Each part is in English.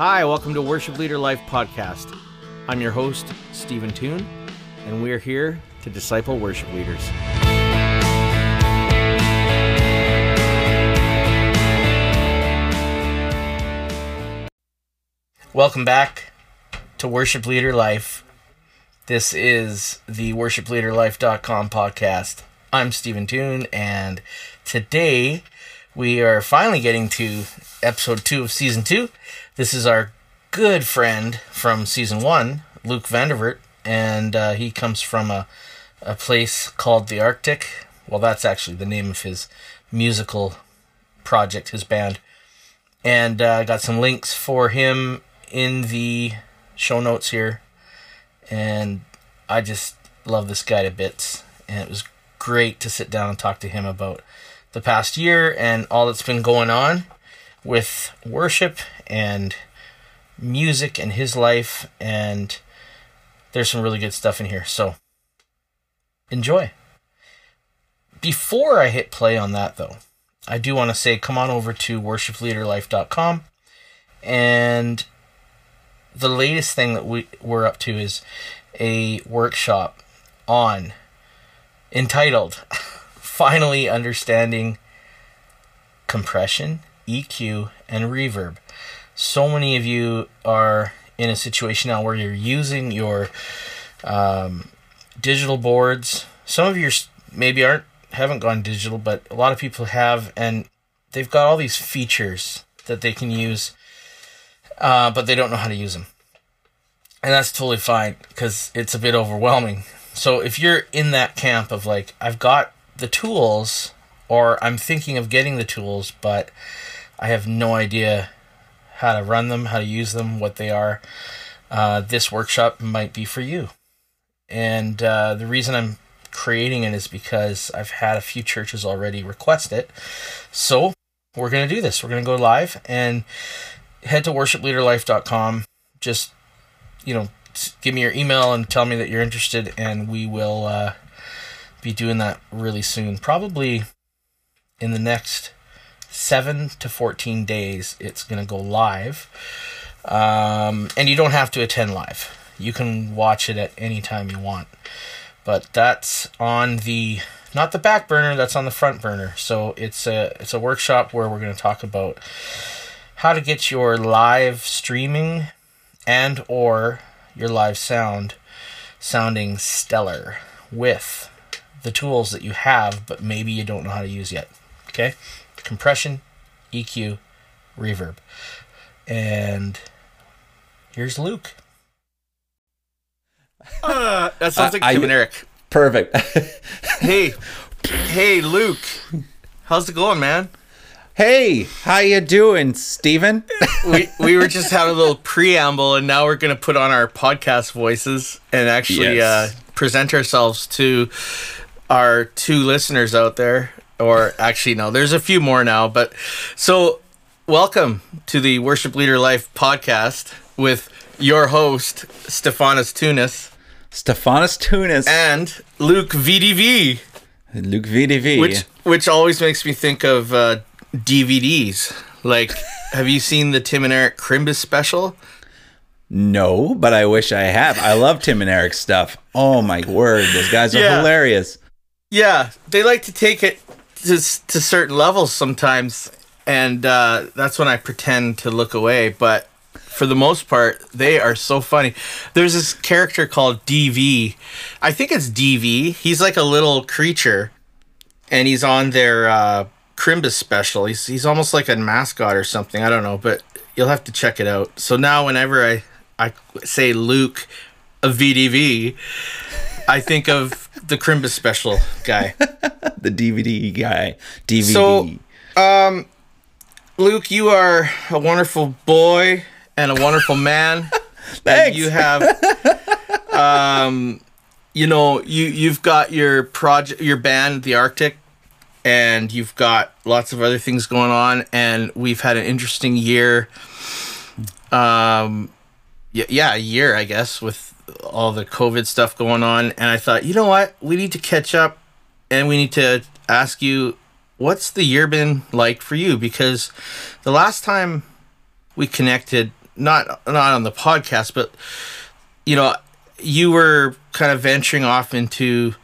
Hi, welcome to Worship Leader Life Podcast. I'm your host, Stephen Toon, and we're here to disciple worship leaders. Welcome back to Worship Leader Life. This is the worshipleaderlife.com podcast. I'm Stephen Toon, and today we are finally getting to episode two of season two. This is our good friend from season one, Luke Vandervert, and uh, he comes from a, a place called the Arctic. Well, that's actually the name of his musical project, his band. And I uh, got some links for him in the show notes here. And I just love this guy to bits. And it was great to sit down and talk to him about the past year and all that's been going on with worship and music and his life and there's some really good stuff in here. So enjoy. Before i hit play on that though i do want to say come on over to worshipleaderlife.com and the latest thing that we, we're up to is a workshop on entitled finally understanding compression EQ, and reverb. So many of you are in a situation now where you're using your um, digital boards. Some of you maybe aren't haven't gone digital, but a lot of people have, and they've got all these features that they can use, uh, but they don't know how to use them, and that's totally fine because it's a bit overwhelming. So if you're in that camp of like, I've got the tools, or I'm thinking of getting the tools, but I have no idea how to run them, how to use them, what they are. Uh, this workshop might be for you. And uh, the reason I'm creating it is because I've had a few churches already request it. So we're going to do this. We're going to go live and head to worshipleaderlife.com. Just, you know, give me your email and tell me that you're interested, and we will uh, be doing that really soon. Probably in the next seven to 14 days, it's going to go live. Um, and you don't have to attend live. You can watch it at any time you want. But that's on the not the back burner, that's on the front burner. So it's a it's a workshop where we're going to talk about how to get your live streaming and or your live sound sounding stellar with the tools that you have but maybe you don't know how to use yet. Okay? Compression, EQ, reverb. And here's Luke. Uh, that sounds like uh, Tim and Eric. Perfect. hey, hey, Luke. How's it going, man? Hey, how you doing, Steven? we we were just having a little preamble, and now we're gonna put on our podcast voices and actually yes. uh, present ourselves to our two listeners out there or actually no there's a few more now but so welcome to the worship leader life podcast with your host stephanus tunis stephanus tunis and luke vdv luke vdv which which always makes me think of uh, dvds like have you seen the tim and eric chrimbus special no, but I wish I have. I love Tim and Eric's stuff. Oh my word, those guys are yeah. hilarious. Yeah, they like to take it to, to certain levels sometimes, and uh, that's when I pretend to look away. But for the most part, they are so funny. There's this character called DV. I think it's DV. He's like a little creature, and he's on their uh, Chrimbus special. He's he's almost like a mascot or something. I don't know, but you'll have to check it out. So now, whenever I I say Luke, a VDV, I think of the Chrimbus special guy, the DVD guy. DVD. So, um, Luke, you are a wonderful boy and a wonderful man. Thanks. you have, um, you know, you you've got your project, your band, the Arctic, and you've got lots of other things going on, and we've had an interesting year. Um, yeah, yeah, a year, I guess, with all the COVID stuff going on, and I thought, you know what, we need to catch up, and we need to ask you, what's the year been like for you? Because the last time we connected, not not on the podcast, but you know, you were kind of venturing off into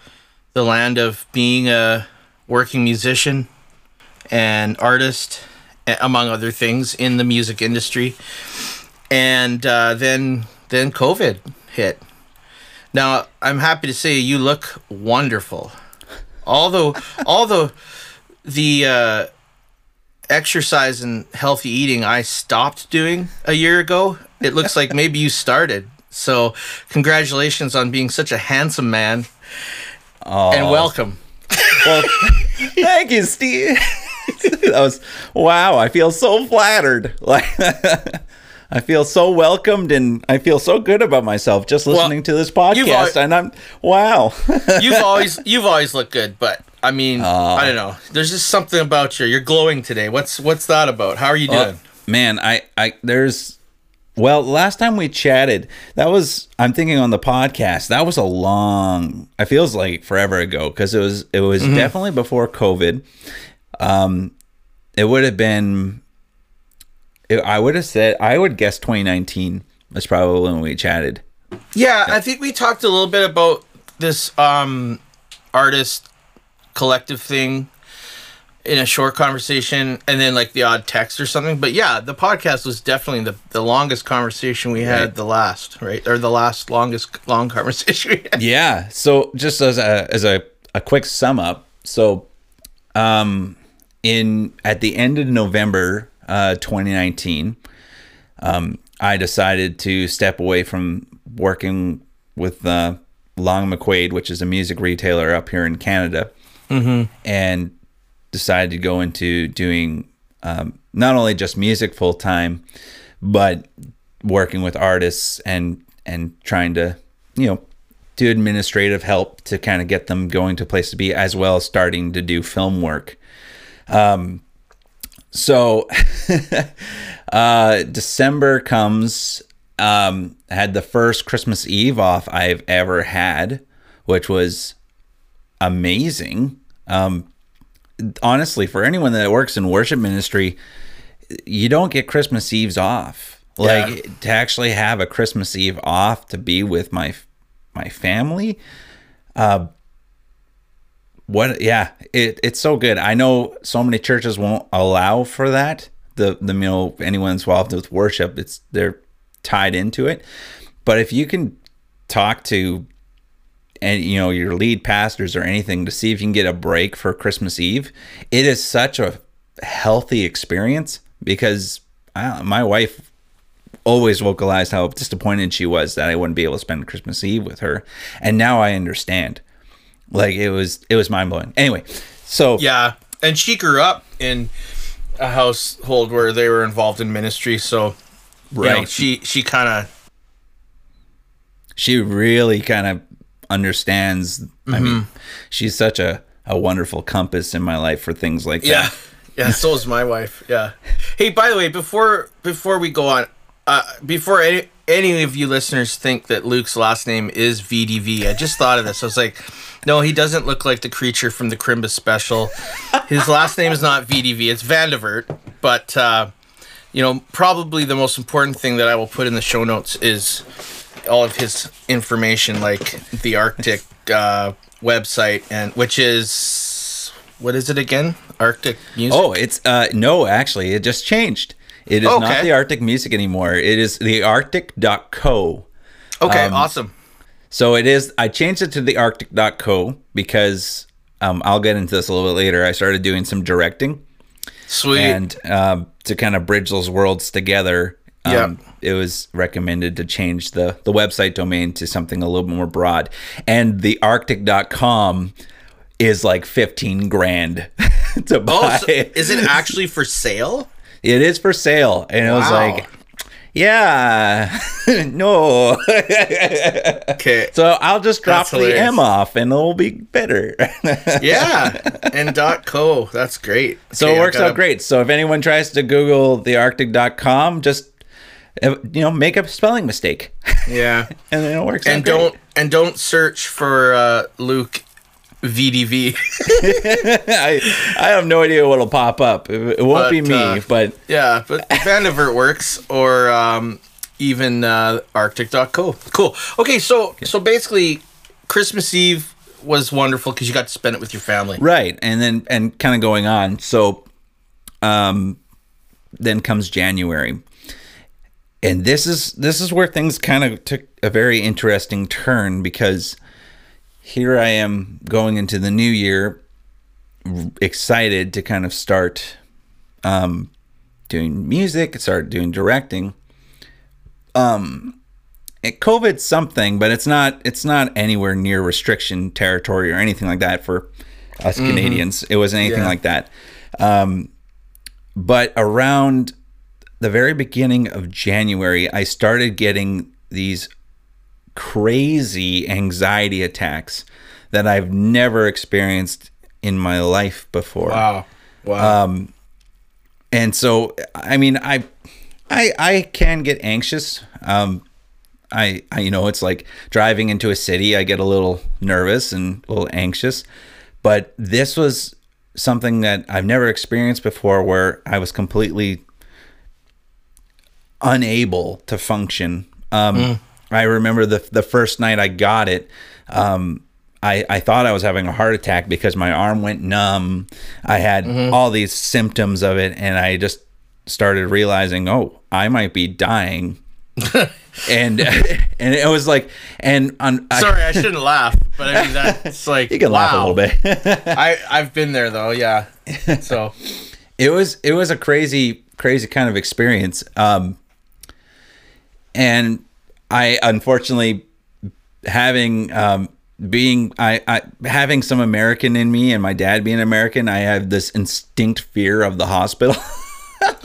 the land of being a working musician and artist, among other things, in the music industry, and uh, then then COVID hit. Now I'm happy to say you look wonderful. Although although the uh, exercise and healthy eating I stopped doing a year ago, it looks like maybe you started. So congratulations on being such a handsome man. Oh. And welcome. Well, thank you, Steve. that was wow. I feel so flattered. Like I feel so welcomed and I feel so good about myself just listening well, to this podcast. and I'm wow. you've always you've always looked good, but I mean, uh, I don't know. There's just something about you. You're glowing today. What's what's that about? How are you doing? Uh, man, I I there's well, last time we chatted, that was I'm thinking on the podcast. That was a long. It feels like forever ago because it was it was mm-hmm. definitely before COVID. Um, it would have been I would have said I would guess 2019 was probably when we chatted. Yeah, I think we talked a little bit about this um, artist collective thing in a short conversation and then like the odd text or something. But yeah, the podcast was definitely the, the longest conversation we had, right. the last, right? Or the last longest long conversation Yeah. So just as a as a, a quick sum up, so um in at the end of November uh, 2019, um, I decided to step away from working with uh, Long McQuade, which is a music retailer up here in Canada, mm-hmm. and decided to go into doing um, not only just music full time, but working with artists and and trying to you know do administrative help to kind of get them going to a place to be, as well as starting to do film work. Um, so uh, December comes. Um, had the first Christmas Eve off I've ever had, which was amazing. Um, honestly, for anyone that works in worship ministry, you don't get Christmas Eves off. Like yeah. to actually have a Christmas Eve off to be with my my family. Uh, what yeah it, it's so good. I know so many churches won't allow for that. The the know anyone involved with worship it's they're tied into it. But if you can talk to and you know your lead pastors or anything to see if you can get a break for christmas eve it is such a healthy experience because I, my wife always vocalized how disappointed she was that i wouldn't be able to spend christmas eve with her. And now i understand like it was it was mind blowing. Anyway, so yeah, and she grew up in a household where they were involved in ministry, so right. Know, she she kind of she really kind of understands. Mm-hmm. I mean, mm-hmm. she's such a a wonderful compass in my life for things like yeah. that. Yeah, so is my wife. Yeah. Hey, by the way, before before we go on, uh, before any any of you listeners think that Luke's last name is VDV, I just thought of this. I was like, no, he doesn't look like the creature from the Chrimbus special. His last name is not VDV, it's Vandevert. But, uh, you know, probably the most important thing that I will put in the show notes is all of his information, like the Arctic uh, website, and which is what is it again? Arctic Music. Oh, it's uh, no, actually, it just changed. It is okay. not the Arctic Music anymore. It is the Arctic.co. Okay, um, awesome. So it is. I changed it to the Arctic.co because um, I'll get into this a little bit later. I started doing some directing. Sweet. And um, to kind of bridge those worlds together, um, yeah. it was recommended to change the, the website domain to something a little bit more broad. And the Arctic.com is like 15 grand to buy. Oh, so is it actually for sale? It is for sale. And wow. it was like, yeah, no. okay. So I'll just drop the M off and it'll be better. yeah. And dot co. That's great. So it works gotta... out great. So if anyone tries to Google the thearctic.com, just uh, you know, make a spelling mistake. Yeah. and then it works and don't and don't search for uh, Luke VDV. I I have no idea what'll pop up. It, it won't But, be me, uh, but yeah, but Vandivert works or um, even uh, Arctic.co. Cool. Okay, so so basically, Christmas Eve was wonderful because you got to spend it with your family. right, and then and kind of going on. So, um, then comes January, and this is this is where things kind of took a very interesting turn because here I am going into the new year, excited to kind of start um, doing music, start doing directing. Um, it, COVID's something, but it's not it's not anywhere near restriction territory or anything like that for us Canadians. It wasn't anything Yeah. like that. Um, but around the very beginning of January, I started getting these crazy anxiety attacks that I've never experienced in my life before. Wow. Wow. And so, I mean, I, I, I can get anxious. Um, I, I, you know, it's like driving into a city. I get a little nervous and a little anxious, but this was something that I've never experienced before, where I was completely unable to function. Um, I remember the the first night I got it. Um, I, I thought I was having a heart attack because my arm went numb. I had all these symptoms of it, and I just started realizing, oh, I might be dying. and and it was like, and on Sorry, I shouldn't laugh, but I mean that's like you can laugh a little bit. I I've been there though. Yeah. So it was it was a crazy crazy kind of experience um and i unfortunately having um being I, I having some american in me and my dad being american i have this instinct fear of the hospital.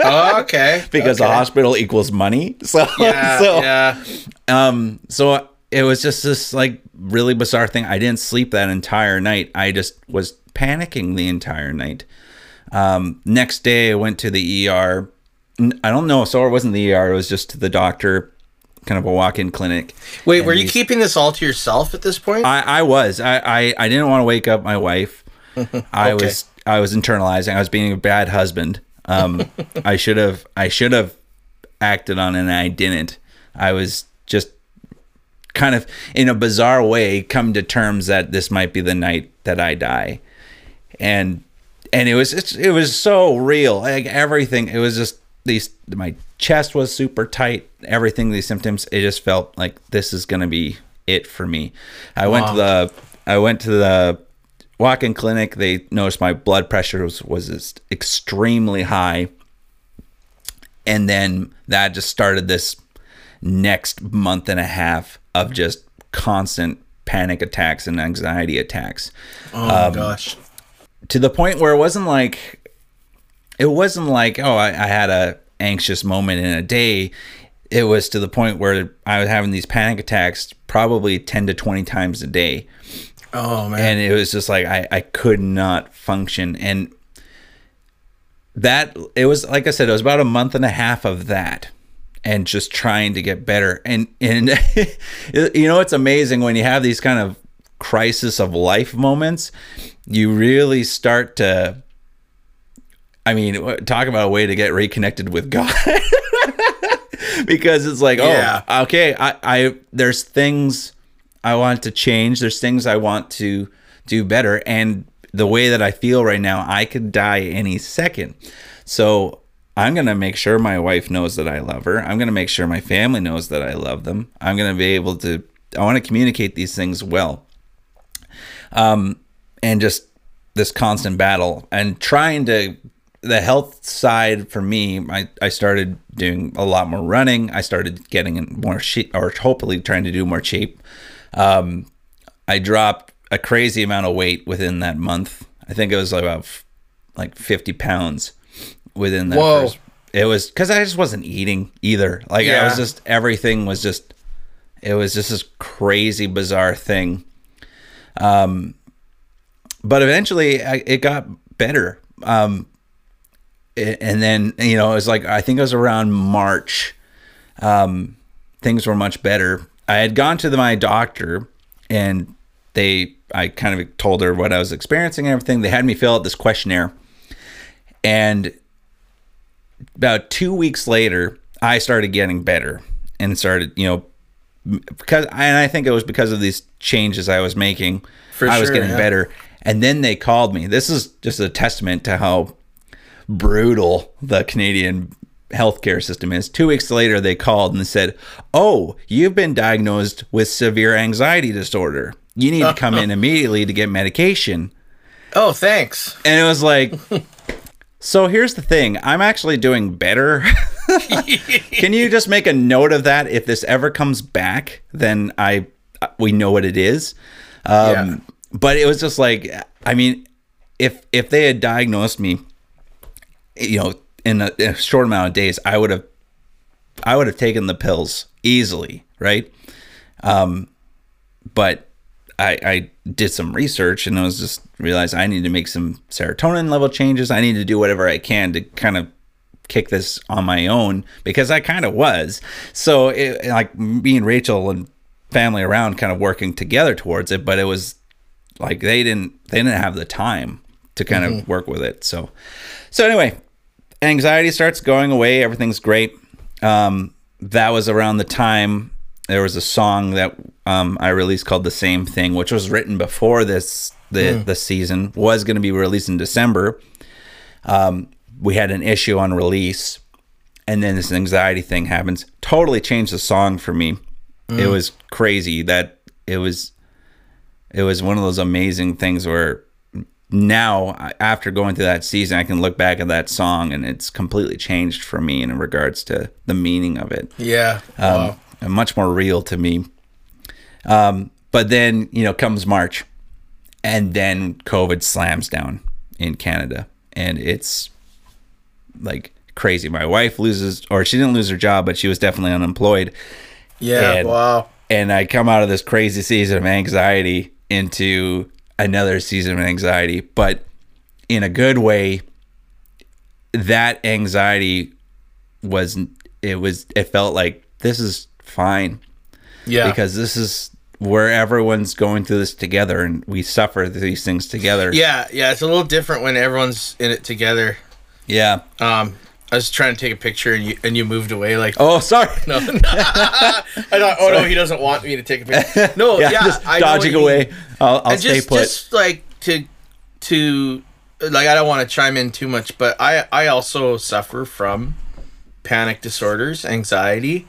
Okay. because the hospital equals money. So Yeah. so yeah. um so it was just this like really bizarre thing. I didn't sleep that entire night. I just was panicking the entire night. Um next day i went to the er I don't know. So it wasn't the er it was just to the doctor kind of a walk-in clinic Wait, were you keeping this all to yourself at this point? I, I was. I, I, I didn't want to wake up my wife. I was I was internalizing. I was being a bad husband. Um, I should have I should have acted on it and I didn't. I was just kind of in a bizarre way come to terms that this might be the night that I die. And and it was it was so real. Like everything it was just these my chest was super tight, everything these symptoms it just felt like this is going to be it for me. I went to the I went to the walk-in clinic. They noticed my blood pressure was was extremely high. And then that just started this next month and a half of just constant panic attacks and anxiety attacks oh my um, gosh. to the point where it wasn't like it wasn't like oh I, I had a anxious moment in a day. It was to the point where i was having these panic attacks probably 10 to 20 times a day. Oh man. and it was just like I, I could not function. And that it was like i said it was about a month and a half of that and just trying to get better. And and you know it's amazing when you have these kind of crisis of life moments you really start to i mean talk about a way to get reconnected with god. Because it's like oh Yeah. okay I, I there's things i want to change. There's things i want to do better. And the way that i feel right now i could die any second. So i'm going to make sure my wife knows that i love her. I'm going to make sure my family knows that i love them. I'm going to be able to i want to communicate these things well. Um and just this constant battle and trying to the health side for me I, I started doing a lot more running. I started getting in more shape or hopefully trying to do more shape. Um, i dropped a crazy amount of weight within that month. I think it was like about f- like 50 pounds within that Whoa. first it was because i just wasn't eating either. Like i was just everything was just it was just this crazy bizarre thing. Um but eventually I, it got better. Um and then you know it was like i think it was around march um things were much better i had gone to the, my doctor and they I kind of told her what I was experiencing and everything. They had me fill out this questionnaire, and about two weeks later, I started getting better and started, you know, because and I think it was because of these changes I was making. For I was sure, getting yeah. better, and then they called me. This is just a testament to how brutal the Canadian healthcare system is. Two weeks later, they called and said, "Oh, you've been diagnosed with severe anxiety disorder. You need to come in immediately to get medication." Oh, thanks. And it was like, so here's the thing. I'm actually doing better. Can you just make a note of that? If this ever comes back, then I we know what it is. Um, Yeah. But it was just like, I mean, if if they had diagnosed me, you know, in a, in a short amount of days, I would have I would have taken the pills easily, right? Um, but I, I did some research and I was just realized I need to make some serotonin level changes. I need to do whatever I can to kind of kick this on my own because I kind of was. So it, like me and Rachel and family around kind of working together towards it, but it was like they didn't they didn't have the time to kind of work with it. So so anyway, anxiety starts going away. Everything's great. Um, that was around the time there was a song that um, I released called "The Same Thing," which was written before this the the season was going to be released in December. Um, we had an issue on release, and then this anxiety thing happens. Totally changed the song for me. It was crazy that it was it was one of those amazing things where now after going through that season i can look back at that song and it's completely changed for me in regards to the meaning of it Yeah. um, wow. and much more real to me um, but then you know comes march and then covid slams down in canada and it's like crazy my wife loses or she didn't lose her job but she was definitely unemployed Yeah. and- wow. and I come out of this crazy season of anxiety into another season of anxiety, but in a good way. That anxiety was it was it felt like this is fine Yeah. because this is where everyone's going through this together and we suffer these things together. yeah. Yeah. It's a little different when everyone's in it together. Yeah. Um, I was trying to take a picture and you and you moved away like Oh, sorry. no. I thought oh no he doesn't want me to take a picture. No, yeah, yeah, just I dodging what you mean. away. I'll, I'll stay just put. just like to to like I don't want to chime in too much, but I I also suffer from panic disorders, anxiety,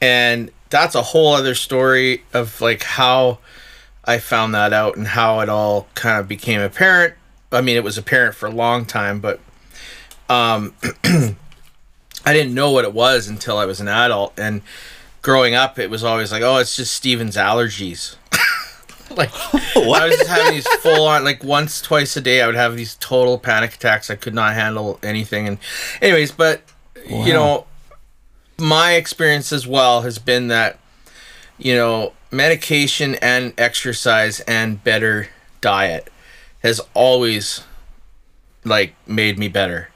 and that's a whole other story of like how I found that out and how it all kind of became apparent. I mean, it was apparent for a long time, but um, I didn't know what it was until I was an adult. And growing up, it was always like, oh, it's just Steven's allergies. like I was just having these full on like once twice a day I would have these total panic attacks. I could not handle anything and anyways, but you know my experience as well has been that you know medication and exercise and better diet has always like made me better.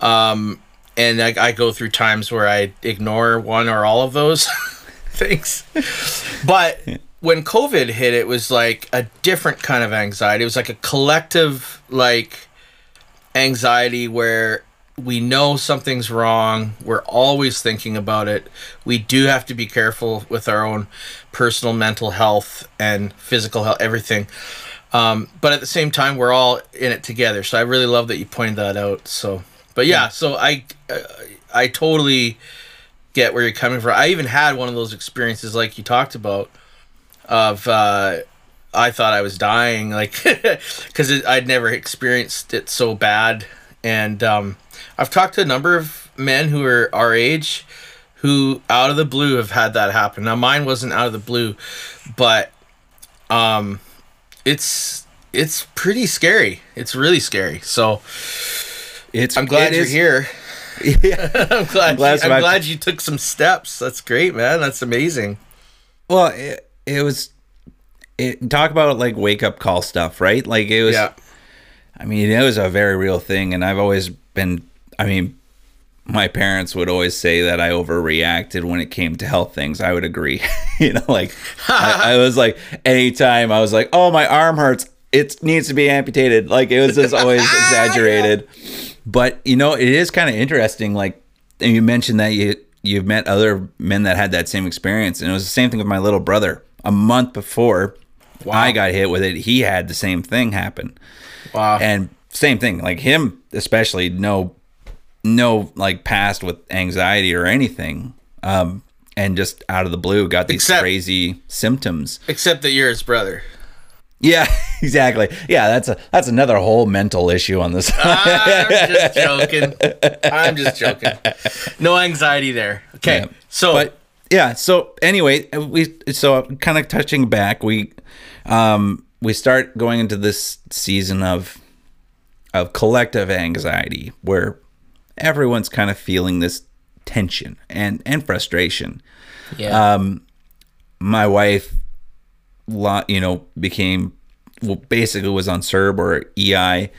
Um and I, I go through times where I ignore one or all of those things. But when COVID hit, it was like a different kind of anxiety. It was like a collective, like, anxiety where we know something's wrong. We're always thinking about it. We do have to be careful with our own personal mental health and physical health, everything. Um, but at the same time, we're all in it together. So I really love that you pointed that out. So, but yeah, so I, uh, I totally get where you're coming from. I even had one of those experiences like you talked about of uh, I thought I was dying, like because I'd never experienced it so bad. And um, I've talked to a number of men who are our age who out of the blue have had that happen. Now mine wasn't out of the blue, but um, it's it's pretty scary. It's really scary. So it's I'm glad it you're is- here. Yeah. I'm glad. glad you, I'm glad you took some steps. That's great, man. That's amazing. Well, it, it was. It, talk about like wake up call stuff, right? Like it was. Yeah. I mean, it was a very real thing, and I've always been. I mean, my parents would always say that I overreacted when it came to health things. I would agree. you know, like I, I was like, anytime I was like, oh, my arm hurts, it needs to be amputated. Like it was just always exaggerated. But you know, it is kind of interesting. Like you mentioned that you you've met other men that had that same experience, and it was the same thing with my little brother. A month before I got hit with it, he had the same thing happen. Wow. And same thing, like him especially, no, no, like past with anxiety or anything, um, and just out of the blue got these Except- crazy symptoms. Except that you're his brother. Yeah, exactly. Yeah, that's a that's another whole mental issue on this. I'm just joking. I'm just joking. No anxiety there. Okay. Yeah. So but yeah so anyway we so kind of touching back we um we start going into this season of of collective anxiety where everyone's kind of feeling this tension and and frustration yeah. um my wife you know became well basically was on CERB or EI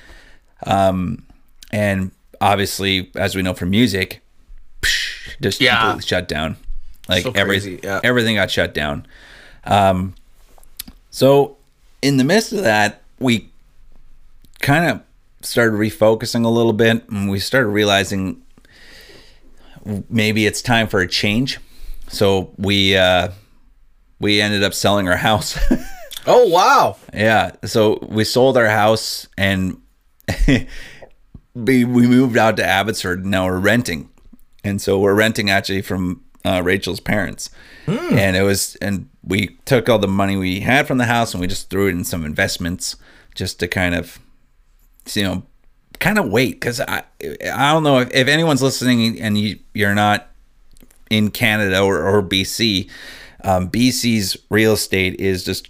um and obviously as we know from music psh, just Yeah. completely shut down like So every, yeah. everything got shut down um so in the midst of that we kind of started refocusing a little bit and we started realizing maybe it's time for a change so we uh we ended up selling our house. Oh wow. yeah so we sold our house and we, we moved out to abbotsford. Now we're renting. And so we're renting actually from uh, rachel's parents. And it was and we took all the money we had from the house and we just threw it in some investments just to kind of you know kind of wait. Because i i don't know if, if anyone's listening and you you're not in canada or, or bc um, bc's real estate is just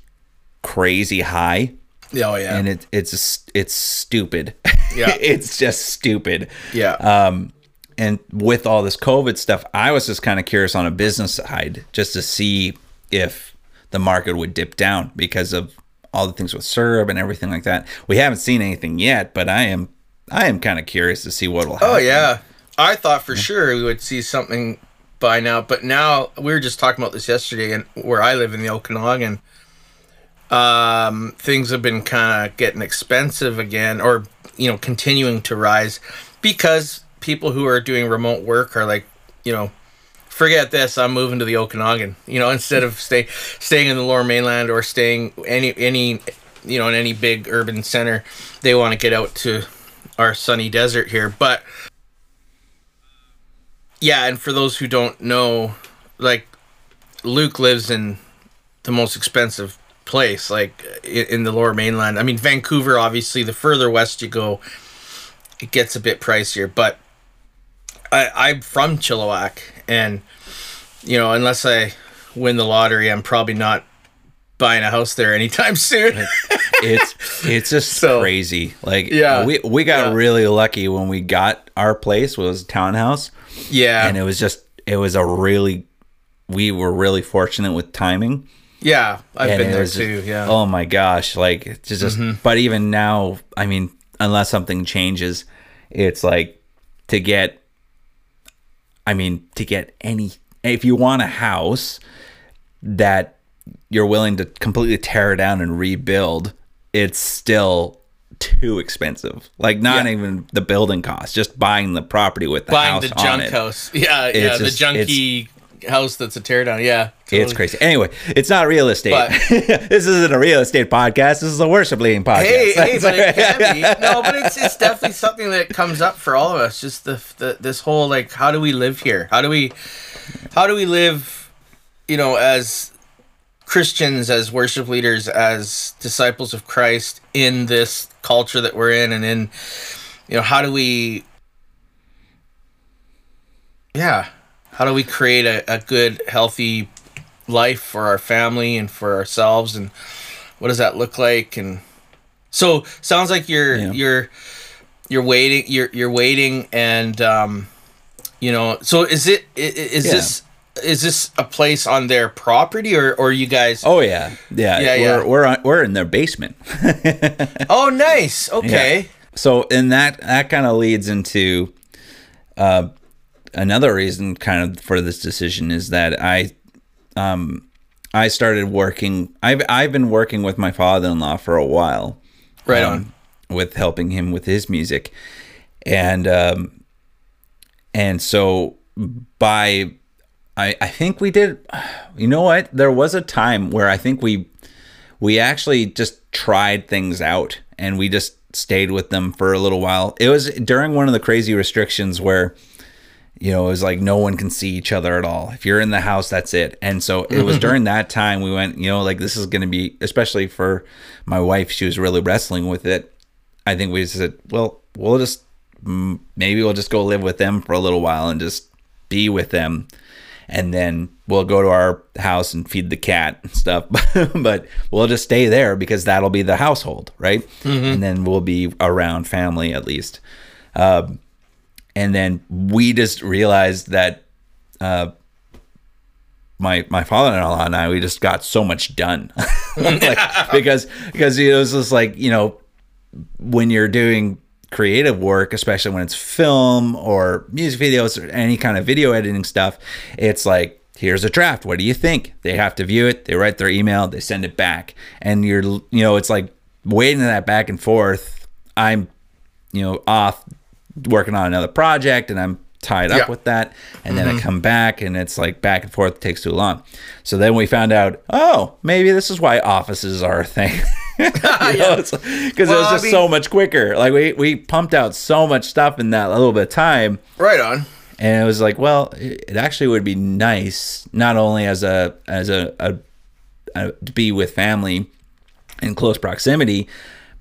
crazy high Oh yeah. and it it's it's stupid. Yeah. it's just stupid. yeah. Um, and with all this COVID stuff, I was just kind of curious on a business side just to see if the market would dip down because of all the things with CERB and everything like that. We haven't seen anything yet, but I am I am kind of curious to see what will happen. oh yeah. I thought for sure we would see something by now, but now we were just talking about this yesterday, and where I live in the Okanagan, um, things have been kind of getting expensive again, or you know, continuing to rise because people who are doing remote work are like, you know, forget this, I'm moving to the Okanagan. You know, instead of stay staying in the Lower Mainland or staying any any you know in any big urban center, they want to get out to our sunny desert here. But yeah, and for those who don't know, like Luke lives in the most expensive place, like in, the Lower Mainland. I mean, Vancouver, obviously, the further west you go, it gets a bit pricier. But I, I'm from Chilliwack, and you know, unless I win the lottery, I'm probably not buying a house there anytime soon. it's it's just So, crazy. Like yeah, we we got yeah. really lucky when we got our place was a townhouse. yeah, and it was just it was a really we were really fortunate with timing yeah, I've and been there too. just- Yeah, Mm-hmm. oh my gosh like it's just but even now i mean unless something changes it's like to get i mean to get any if you want a house that you're willing to completely tear down and rebuild it's still too expensive like not Yeah. even the building cost just buying the property with the buying house the junk it. house. Yeah, yeah, It's the junky house that's a teardown. Yeah, It's crazy. Anyway, it's not real estate. But- this isn't a real estate podcast. This is a worship leading podcast. Hey, hey, but it can be. No, but it's it's definitely something that comes up for all of us. Just the, the this whole like, how do we live here? How do we, how do we live, you know, as Christians, as worship leaders, as disciples of Christ in this culture that we're in, and in, you know, how do we, yeah, how do we create a, a good, healthy life for our family and for ourselves, and what does that look like? And so sounds like you're Yeah. you're you're waiting you're you're waiting and um you know so is it is Yeah. this is this a place on their property or or you guys Oh yeah, yeah. Yeah, we're yeah. we're on, we're in their basement. oh nice okay So and that that kind of leads into uh, another reason kind of for this decision is that I um I started working I've I've been working with my father-in-law for a while. Right um, with helping him with his music. And um and so by I I think we did you know what? There was a time where I think we we actually just tried things out and we just stayed with them for a little while. It was during one of the crazy restrictions where you know, it was like no one can see each other at all. If you're in the house, that's it. And so it was during that time we went, you know, like this is going to be, especially for my wife, she was really wrestling with it. I think we said, well, we'll just, maybe we'll just go live with them for a little while and just be with them. And then we'll go to our house and feed the cat and stuff. but we'll just stay there because that'll be the household, right? Mm-hmm. And then we'll be around family at least. Um, and then we just realized that uh, my my father-in-law and I we just got so much done like, because because it was just like you know when you're doing creative work especially when it's film or music videos or any kind of video editing stuff it's like here's a draft. What do you think? They have to view it. They write their email. They send it back. And you're you know it's like waiting that back and forth. I'm you know off working on another project and I'm tied up yeah. with that. And then mm-hmm. I come back and it's like back and forth, takes too long. So then we found out, oh, maybe this is why offices are a thing. Because well, it was just I mean, so much quicker. Like we, we pumped out so much stuff in that little bit of time. Right on. And it was like, well, it actually would be nice not only as a as a, a, a to be with family in close proximity,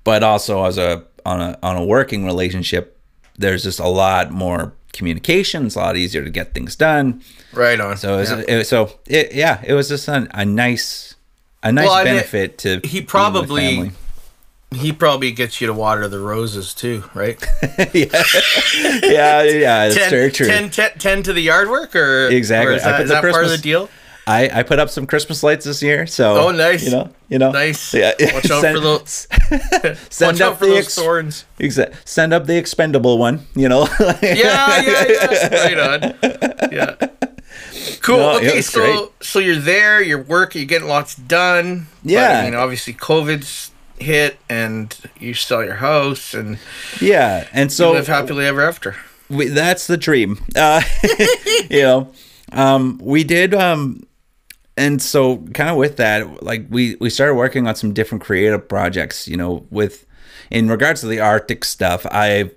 but also as a on a on a working relationship there's just a lot more communication. It's a lot easier to get things done. Right on. So it was, yeah. It, so it, yeah, it was just a, a nice a nice well, benefit to he probably he probably gets you to water the roses too, right? yeah, yeah, yeah. That's ten, very true. 10, 10, 10 to the yard work, or exactly. Or is that, is that part of the deal? I, I put up some Christmas lights this year, so oh nice, you know, you know, nice. Yeah, watch out send, for those. send watch up for the those ex- thorns. Exa- send up the expendable one, you know. yeah, yeah, yeah. Right on. Yeah. Cool. No, okay, so great. so you're there, you're working, you're getting lots done. Yeah. But, I mean, obviously, COVID's hit, and you sell your house, and yeah, and so live happily ever after. We, that's the dream. Uh, you know, um, we did. Um, and so kind of with that like we we started working on some different creative projects you know with in regards to the arctic stuff i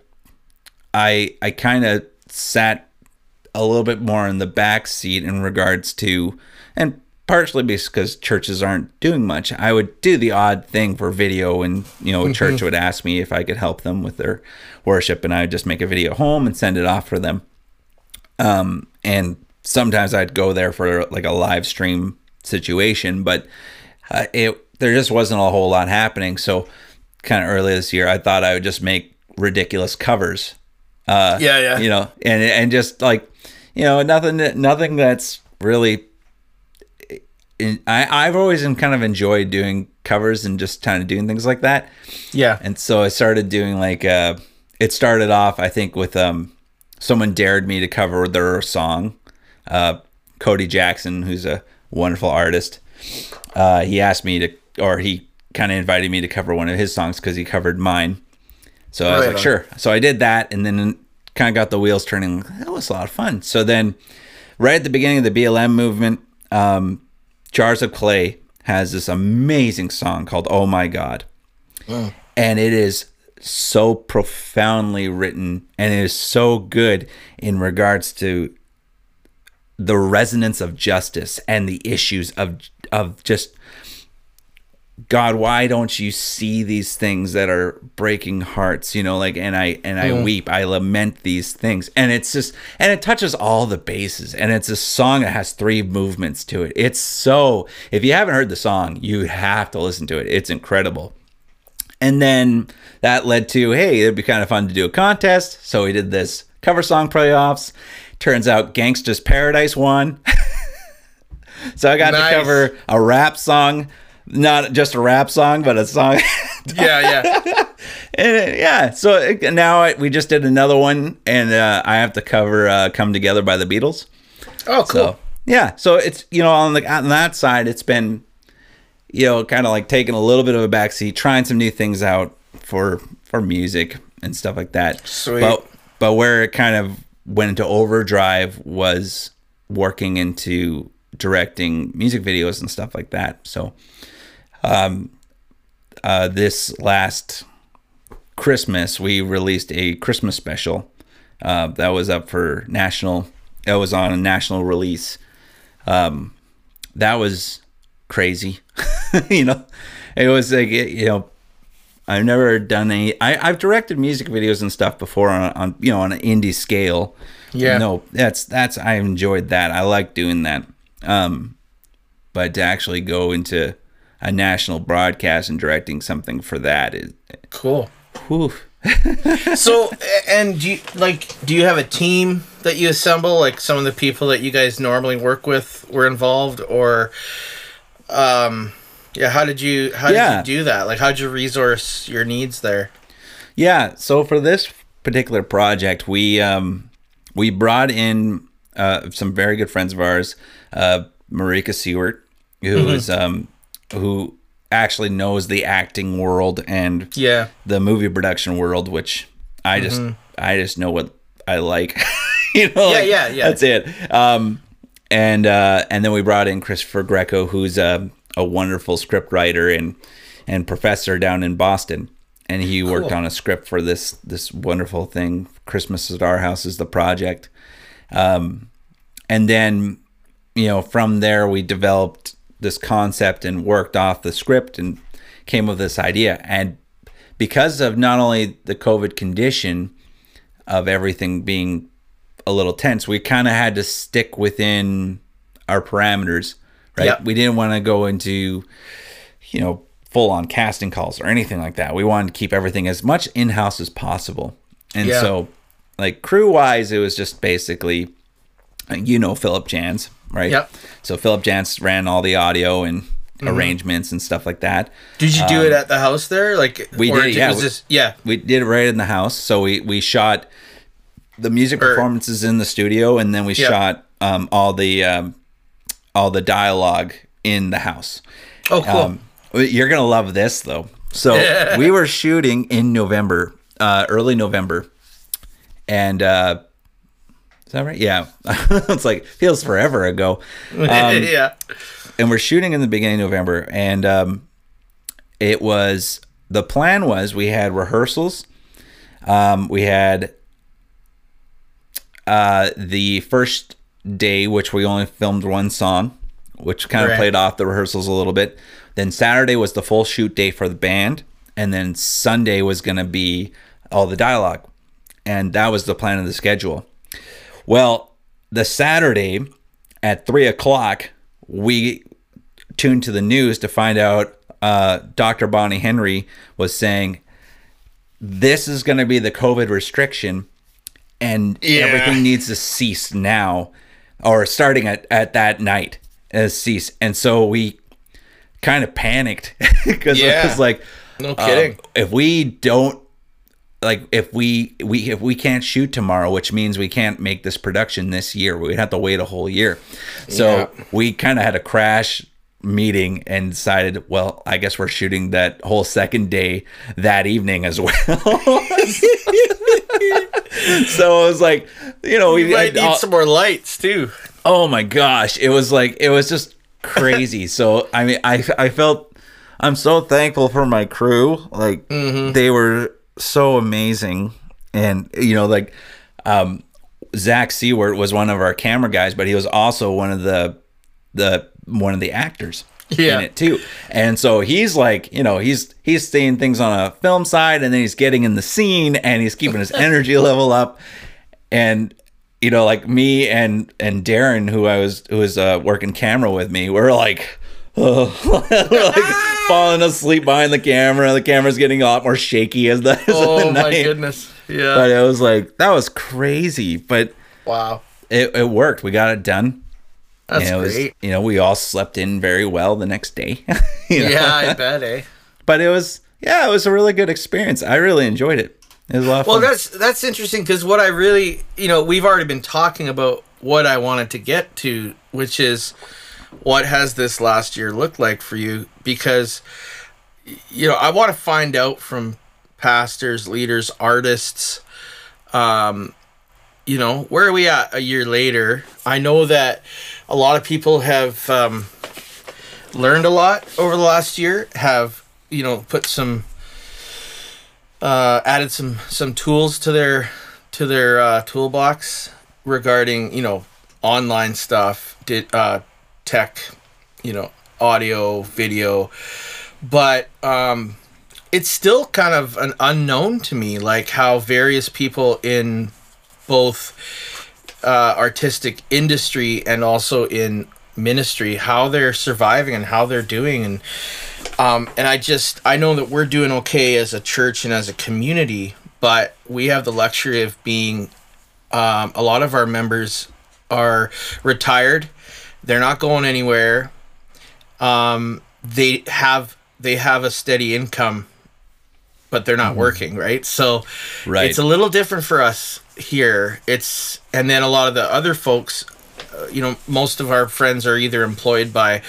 i i kind of sat a little bit more in the back seat in regards to and partially because churches aren't doing much i would do the odd thing for video and you know church would ask me if i could help them with their worship and i would just make a video home and send it off for them. Um and sometimes I'd go there for like a live stream situation, but uh, it there just wasn't a whole lot happening. So kind of early this year, I thought I would just make ridiculous covers. Uh, yeah, yeah. You know, and and just like you know nothing nothing that's really. I I've always kind of enjoyed doing covers and just kind of doing things like that. Yeah. And so I started doing like uh, it started off I think with um someone dared me to cover their song uh, Cody Jackson, who's a wonderful artist. Uh, he asked me to, or he kind of invited me to cover one of his songs because he covered mine. So I was like, on. sure. So I did that, and then kind of got the wheels turning. That was a lot of fun. So then, right at the beginning of the BLM movement, um, Jars of Clay has this amazing song called "Oh My God," mm. and it is so profoundly written, and it is so good in regards to the resonance of justice and the issues of of just God, why don't you see these things that are breaking hearts? You know, like and I and I mm. weep, I lament these things. And it's just and it touches all the bases. And it's a song that has three movements to it. It's so if you haven't heard the song, you have to listen to it. It's incredible. And then that led to, hey, it'd be kind of fun to do a contest. So we did this cover song playoffs. Turns out Gangsta's Paradise won. so I got nice. to cover a rap song, not just a rap song, but a song. yeah, yeah. and uh, yeah, so it, now I, we just did another one, and uh, I have to cover uh, "Come Together" by the Beatles. Oh, cool. So yeah, so it's you know on the on that side, it's been you know kind of like taking a little bit of a backseat, trying some new things out for for music and stuff like that. Sweet. But but where it kind of went into overdrive was working into directing music videos and stuff like that. So um uh this last Christmas we released a Christmas special uh that was up for national that was on a national release. Um that was crazy. you know, it was like you know I've never done any. I, I've directed music videos and stuff before on, on you know on an indie scale. Yeah. No, that's that's I enjoyed that. I like doing that. Um, but to actually go into a national broadcast and directing something for that is, Cool. whew. So, and do you like? Do you have a team that you assemble? Like some of the people that you guys normally work with were involved, or, um, yeah. How did you? How Yeah. did you do that? Like, how did you resource your needs there? Yeah. So for this particular project, we um, we brought in uh, some very good friends of ours, uh, Marika Seward, who is um, who actually knows the acting world and Yeah. the movie production world, which I just I just know what I like. you know, like, yeah, yeah. That's it. Um, and uh, and then we brought in Christopher Greco, who's a, a wonderful script writer and and professor down in Boston. And he worked Cool. on a script for this this wonderful thing. Christmas at Our House is the project. Um, and then you know from there we developed this concept and worked off the script and came with this idea and because of not only the covid condition of everything being a little tense we kind of had to stick within our parameters right Yep. we didn't want to go into you know full on casting calls or anything like that we wanted to keep everything as much in-house as possible and Yeah. so like crew wise it was just basically you know Philip Jans, right? Yep. So Philip Jans ran all the audio and arrangements and stuff like that. Did you do it at the house there? Like Um, we did, yeah, we- this, yeah. We did it right in the house. So we we shot the music Or- performances in the studio, and then we Yep. shot um, all the um, all the dialogue in the house. Oh, cool. Um, you're gonna love this though. So we were shooting in November, uh, early November, and uh, is that right? Yeah, it's like feels forever ago. Um, yeah. and we're shooting in the beginning of November, and um, it was the plan was we had rehearsals, um, we had uh, the first day, which we only filmed one song, which kind of played off the rehearsals a little bit. Then Saturday was the full shoot day for the band, and then Sunday was going to be all the dialogue, and that was the plan of the schedule. Well, the Saturday at three o'clock, we tuned to the news to find out uh, Dr. Bonnie Henry was saying this is going to be the COVID restriction and Yeah. everything needs to cease now or starting at, at that night as cease. And so we kind of panicked because it was like, No um, kidding. if we don't like if we we if we can't shoot tomorrow which means we can't make this production this year we'd have to wait a whole year so Yeah. we kind of had a crash meeting and decided well i guess we're shooting that whole second day that evening as well. So it was like you know we You might need all- some more lights too. oh my gosh. It was like it was just crazy. So i mean i i felt i'm so thankful for my crew. Like they were so amazing. And you know like um zach seward was one of our camera guys but he was also one of the the one of the actors Yeah. in it too and so he's like you know he's he's seeing things on a film side and then he's getting in the scene and he's keeping his energy level up and you know like me and and darren who i was who was uh, working camera with me we're like we're like falling asleep behind the camera the camera's getting a lot more shaky as the, as Oh the my night goodness. Yeah. but it was like that was crazy but wow. it, it worked we got it done That's and was, great. you know we all slept in very well the next day? Yeah, I bet, eh? but it was yeah, it was a really good experience. I really enjoyed it. It was a lot of Well, fun. that's that's interesting because what I really, you know, we've already been talking about what I wanted to get to, which is what has this last year looked like for you? Because, you know, I want to find out from pastors, leaders, artists, um, you know, where are we at a year later? I know that a lot of people have um, learned a lot over the last year, have, you know, put some uh, added some some tools to their to their uh, toolbox regarding you know online stuff, did uh, tech, you know, audio, video, but um, it's still kind of an unknown to me, like how various people in both uh, artistic industry and also in ministry how they're surviving and how they're doing and um, and I just I know that we're doing okay as a church and as a community, but we have the luxury of being um, a lot of our members are retired. They're not going anywhere. Um, they have they have a steady income, but they're not working, right? So Right. it's a little different for us here. It's and then a lot of the other folks, uh, you know, most of our friends are either employed by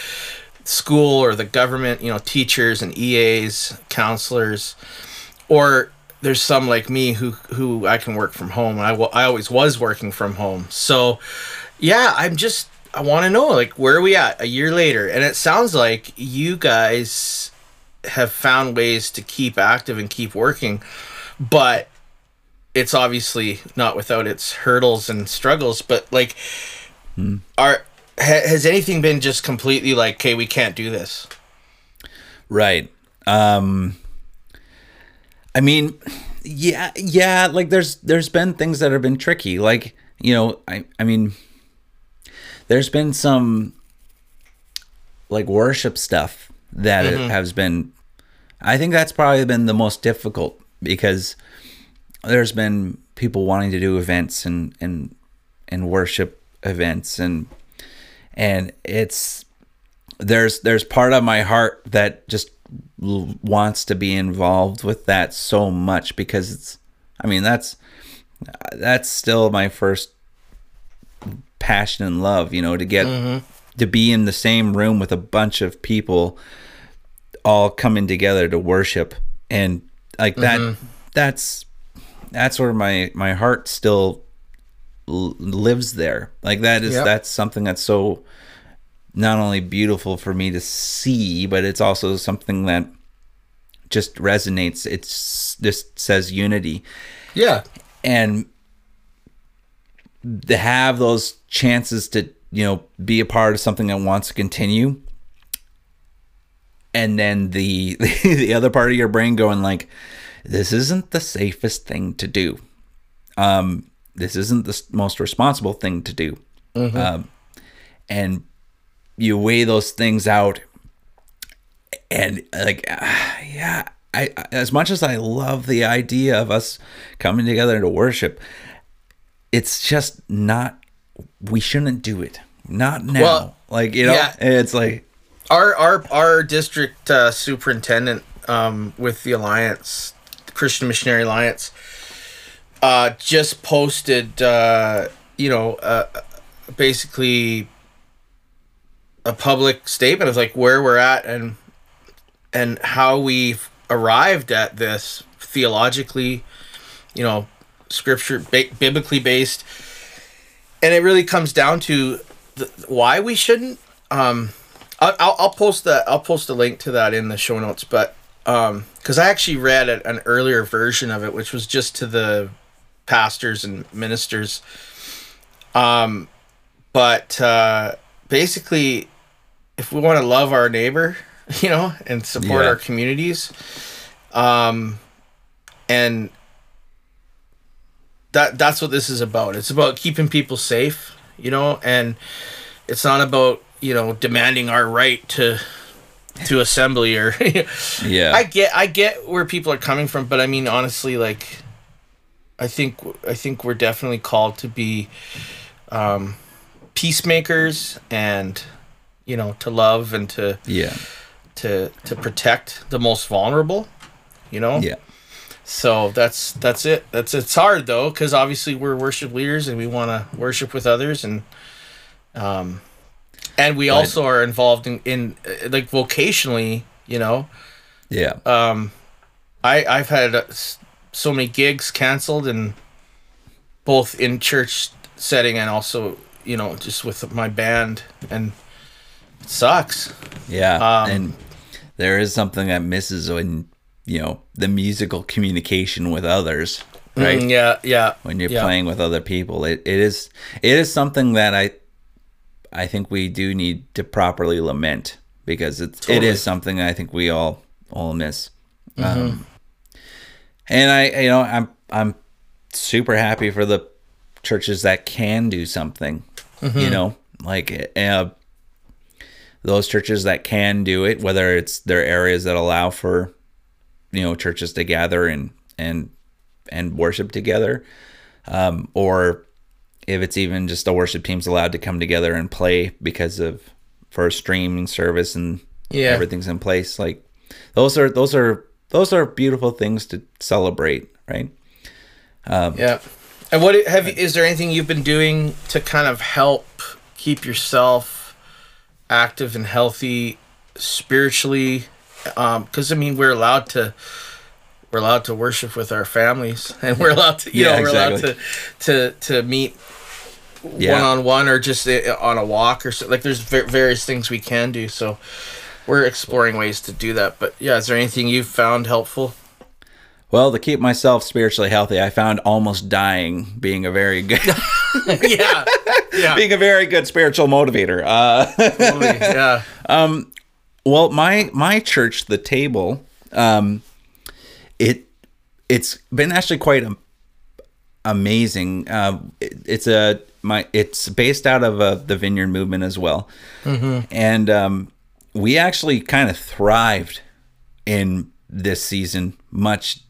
school or the government, you know, teachers and EAs, counselors, or there's some like me who who I can work from home. I I always was working from home. So, yeah, I'm just I want to know like where are we at a year later? And it sounds like you guys have found ways to keep active and keep working, but it's obviously not without its hurdles and struggles. But like, are ha- has anything been just completely like, okay, we can't do this? Right. Um I mean, yeah, yeah, like there's there's been things that have been tricky. Like, you know, I I mean there's been some like worship stuff that it has been I think that's probably been the most difficult because there's been people wanting to do events and and and worship events and and it's there's there's part of my heart that just l- wants to be involved with that so much because it's I mean that's that's still my first passion and love, you know, to get mm-hmm. to be in the same room with a bunch of people all coming together to worship. And like that mm-hmm. that's that's where my my heart still l- lives there. Like that is Yep. that's something that's so not only beautiful for me to see, but it's also something that just resonates. It's just says unity Yeah. and to have those chances to you know be a part of something that wants to continue and then the the other part of your brain going like this isn't the safest thing to do um this isn't the most responsible thing to do um and you weigh those things out and like ah, yeah I, as much as I love the idea of us coming together to worship, it's just not. We shouldn't do it. Not now. Well, like you know, yeah. it's like Our our our district uh, superintendent um, with the alliance, Christian Missionary Alliance, uh, just posted. Uh, you know, uh, basically a public statement of like where we're at and and how we've arrived at this theologically, you know, scripture ba- biblically based, and it really comes down to the, why we shouldn't. Um, I'll, I'll, post that. I'll post a link to that in the show notes, but um, because I actually read an earlier version of it, which was just to the pastors and ministers. Um, but uh, basically, if we want to love our neighbor, you know, and support Yeah. our communities, um, and that that's what this is about. It's about keeping people safe, you know, and it's not about you know demanding our right to to assembly or yeah, I get I get where people are coming from, but I mean honestly, like I think I think we're definitely called to be um, peacemakers and you know to love and to yeah, to to protect the most vulnerable. You know. Yeah. So that's that's it. That's it's hard though because obviously we're worship leaders and we want to worship with others and um and we Right. also are involved in in like vocationally. You know, Yeah. um, I I've had uh, so many gigs canceled and both in church setting and also you know just with my band and it sucks. Yeah, Um, and there is something that misses when you know the musical communication with others, right? Mm, yeah, yeah. When you're yeah. playing with other people, it, it is it is something that I I think we do need to properly lament because it's it Totally. is something I think we all all miss. Mm-hmm. Um, and I you know I'm I'm super happy for the churches that can do something. Mm-hmm. You know, like uh, those churches that can do it, whether it's their areas that allow for you know churches to gather and and and worship together, um, or if it's even just the worship teams allowed to come together and play because of for a streaming service and Yeah. everything's in place. Like those are those are those are beautiful things to celebrate, right? Um, yeah. And what have you, is there anything you've been doing to kind of help keep yourself active and healthy spiritually? Um, because I mean, we're allowed to we're allowed to worship with our families, and we're allowed to you Yeah, know we're allowed to to to meet. One on one or just uh, on a walk or so. Like there's va- various things we can do. So we're exploring ways to do that. But yeah, is there anything you've found helpful? Well, to keep myself spiritually healthy, I found almost dying being a very good yeah, yeah, being a very good spiritual motivator. Uh, totally, yeah. Um, well, my my church, the table, um, it it's been actually quite am- amazing. Uh, it, it's a my it's based out of uh, the Vineyard Movement as well, and um, we actually kind of thrived in this season much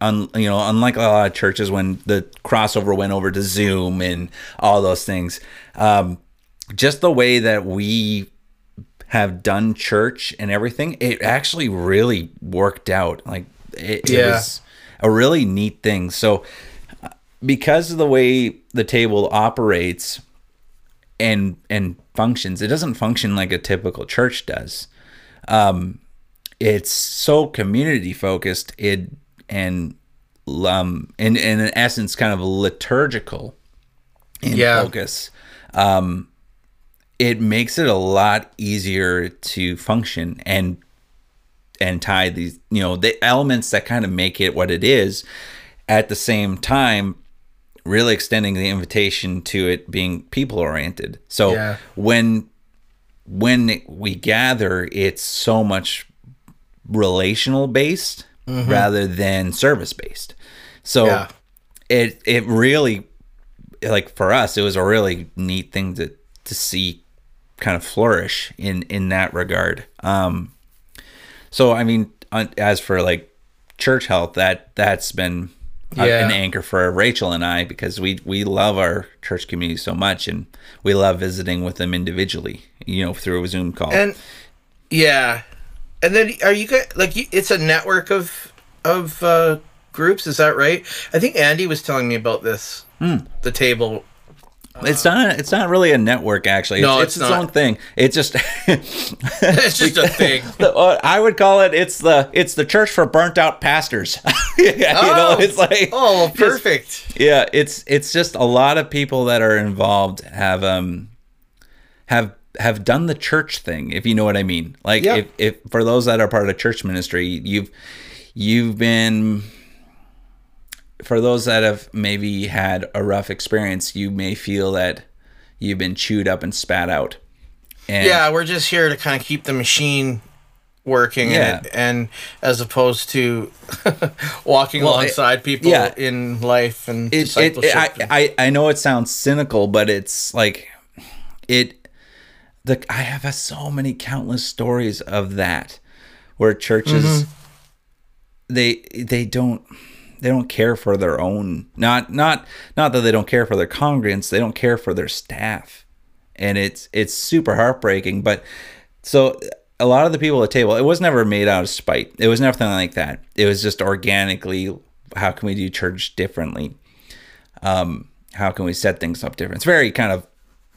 un, you know unlike a lot of churches when the crossover went over to zoom and all those things. Um, just the way that we have done church and everything it actually really worked out. Like it, it was a really neat thing. So because of the way the table operates and and functions it doesn't function like a typical church does it's so community focused it and um in, in essence kind of liturgical in Yeah. focus um it makes it a lot easier to function and and tie these you know the elements that kind of make it what it is at the same time really extending the invitation to it being people oriented so Yeah. when when we gather it's so much relational based rather than service based so Yeah. it it really like for us it was a really neat thing to to see kind of flourish in in that regard um so i mean on- as for like church health that that's been Yeah. an anchor for rachel and i because we we love our church community so much and we love visiting with them individually you know through a zoom call And yeah, and then are you guys like you, it's a network of of uh, groups? Is that right? I think Andy was telling me about this. Hmm. The table. It's not it's not really a network actually No, it's, it's its own thing it just it's just a thing. uh, I would call it it's the it's the church for burnt out pastors. yeah, you know, it's like oh, well, just- perfect. yeah, it's it's just a lot of people that are involved have um have have done the church thing, if you know what I mean. Like Yeah. if, if for those that are part of church ministry, you've you've been for those that have maybe had a rough experience, you may feel that you've been chewed up and spat out. And Yeah, we're just here to kind of keep the machine working, Yeah. and, and as opposed to walking Well, it- alongside people yeah. in life and it, it, discipleship. I, and- I I know it sounds cynical, but it's like it. The I have so many countless stories of that, where churches Mm-hmm. they they don't they don't care for their own not not not that they don't care for their congregants they don't care for their staff and it's it's super heartbreaking but so a lot of the people at the table, it was never made out of spite. It was nothing like that. It was just organically, how can we do church differently? Um, how can we set things up different? It's very kind of,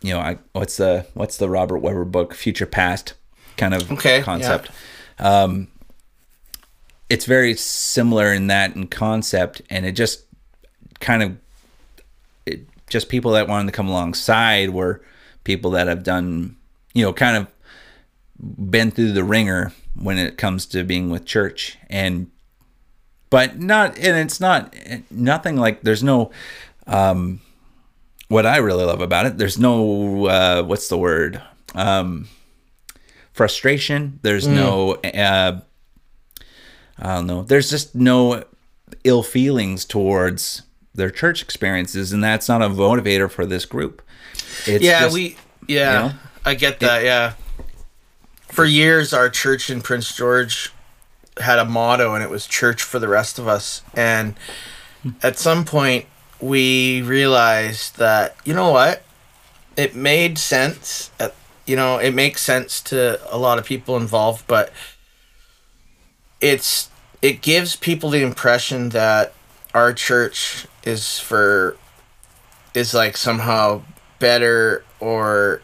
you know, I, what's the what's the Robert Webber book, Future Past kind of Okay, concept. Um, it's very similar in that in concept, and it just kind of it, just people that wanted to come alongside were people that have done, you know, kind of been through the ringer when it comes to being with church. And but not and it's not nothing like there's no um what i really love about it there's no uh what's the word? Um frustration. There's no uh i don't know there's just no ill feelings towards their church experiences and that's not a motivator for this group it's yeah, just- we yeah, you know? I get that. yeah, for years our church in Prince George had a motto, and it was "Church for the rest of us." And at some point, we realized that you know what, it made sense. At, you know, it makes sense to a lot of people involved, but it's it gives people the impression that our church is for is like somehow better or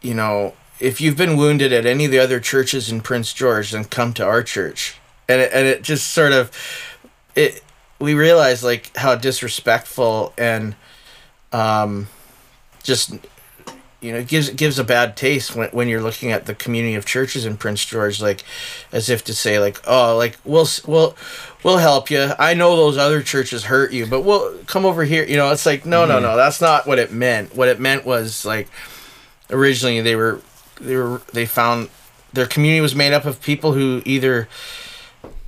you know if you've been wounded at any of the other churches in Prince George then come to our church. And it, and it just sort of it we realize like how disrespectful and um just you know it gives it gives a bad taste when, when you're looking at the community of churches in Prince George like as if to say like oh like we'll we'll we'll help you. I know those other churches hurt you but we'll come over here. You know it's like no no mm-hmm. no that's not what it meant. What it meant was like originally they were they were they found their community was made up of people who either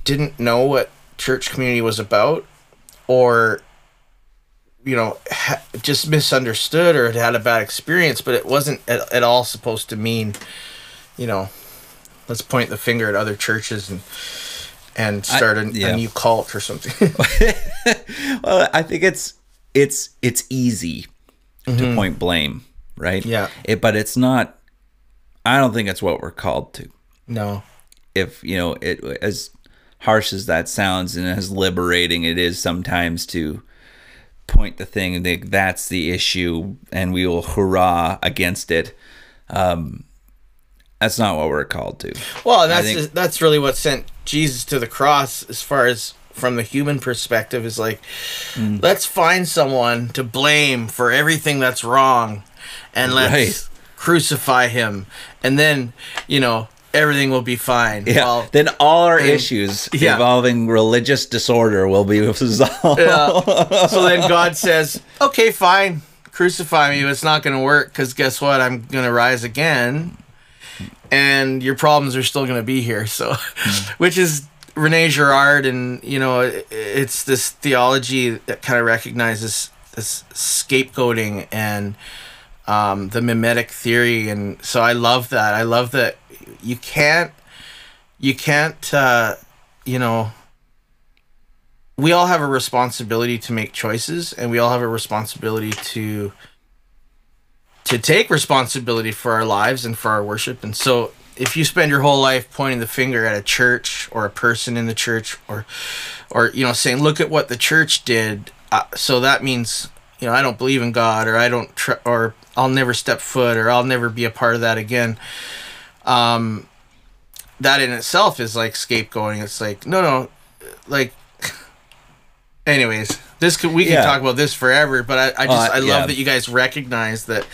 didn't know what church community was about or you know ha- just misunderstood or had had a bad experience but it wasn't at, at all supposed to mean you know let's point the finger at other churches and and start a, yeah. a new cult or something well, I think it's it's it's easy to point blame, right? Mm-hmm. Yeah. It, but it's not. I don't think it's what we're called to. no If you know it, as harsh as that sounds, and as liberating it is sometimes to point the thing and think that's the issue, and we will hurrah against it. Um, that's not what we're called to. Well, and that's think- just- that's really what sent Jesus to the cross, as far as from the human perspective, is like, Mm. let's find someone to blame for everything that's wrong, and let's Right. crucify him, and then you know everything will be fine. Yeah. Well, then all our and- issues yeah. involving religious disorder will be resolved. Yeah. so then God says, "Okay, fine, crucify me. It's not going to work because guess what? I'm going to rise again, and your problems are still going to be here." So, which is Rene Girard, and you know, it, it's this theology that kind of recognizes this scapegoating and um, the mimetic theory, and so I love that. I love that you can't, you can't, uh, you know we all have a responsibility to make choices and we all have a responsibility to to take responsibility for our lives and for our worship. And so if you spend your whole life pointing the finger at a church or a person in the church or or you know saying look at what the church did uh, so that means you know I don't believe in God or I don't tr- or I'll never step foot or I'll never be a part of that again um that in itself is like scapegoating it's like no no like anyways this could we could Yeah. talk about this forever but i, I just Uh, i love yeah. that you guys recognize that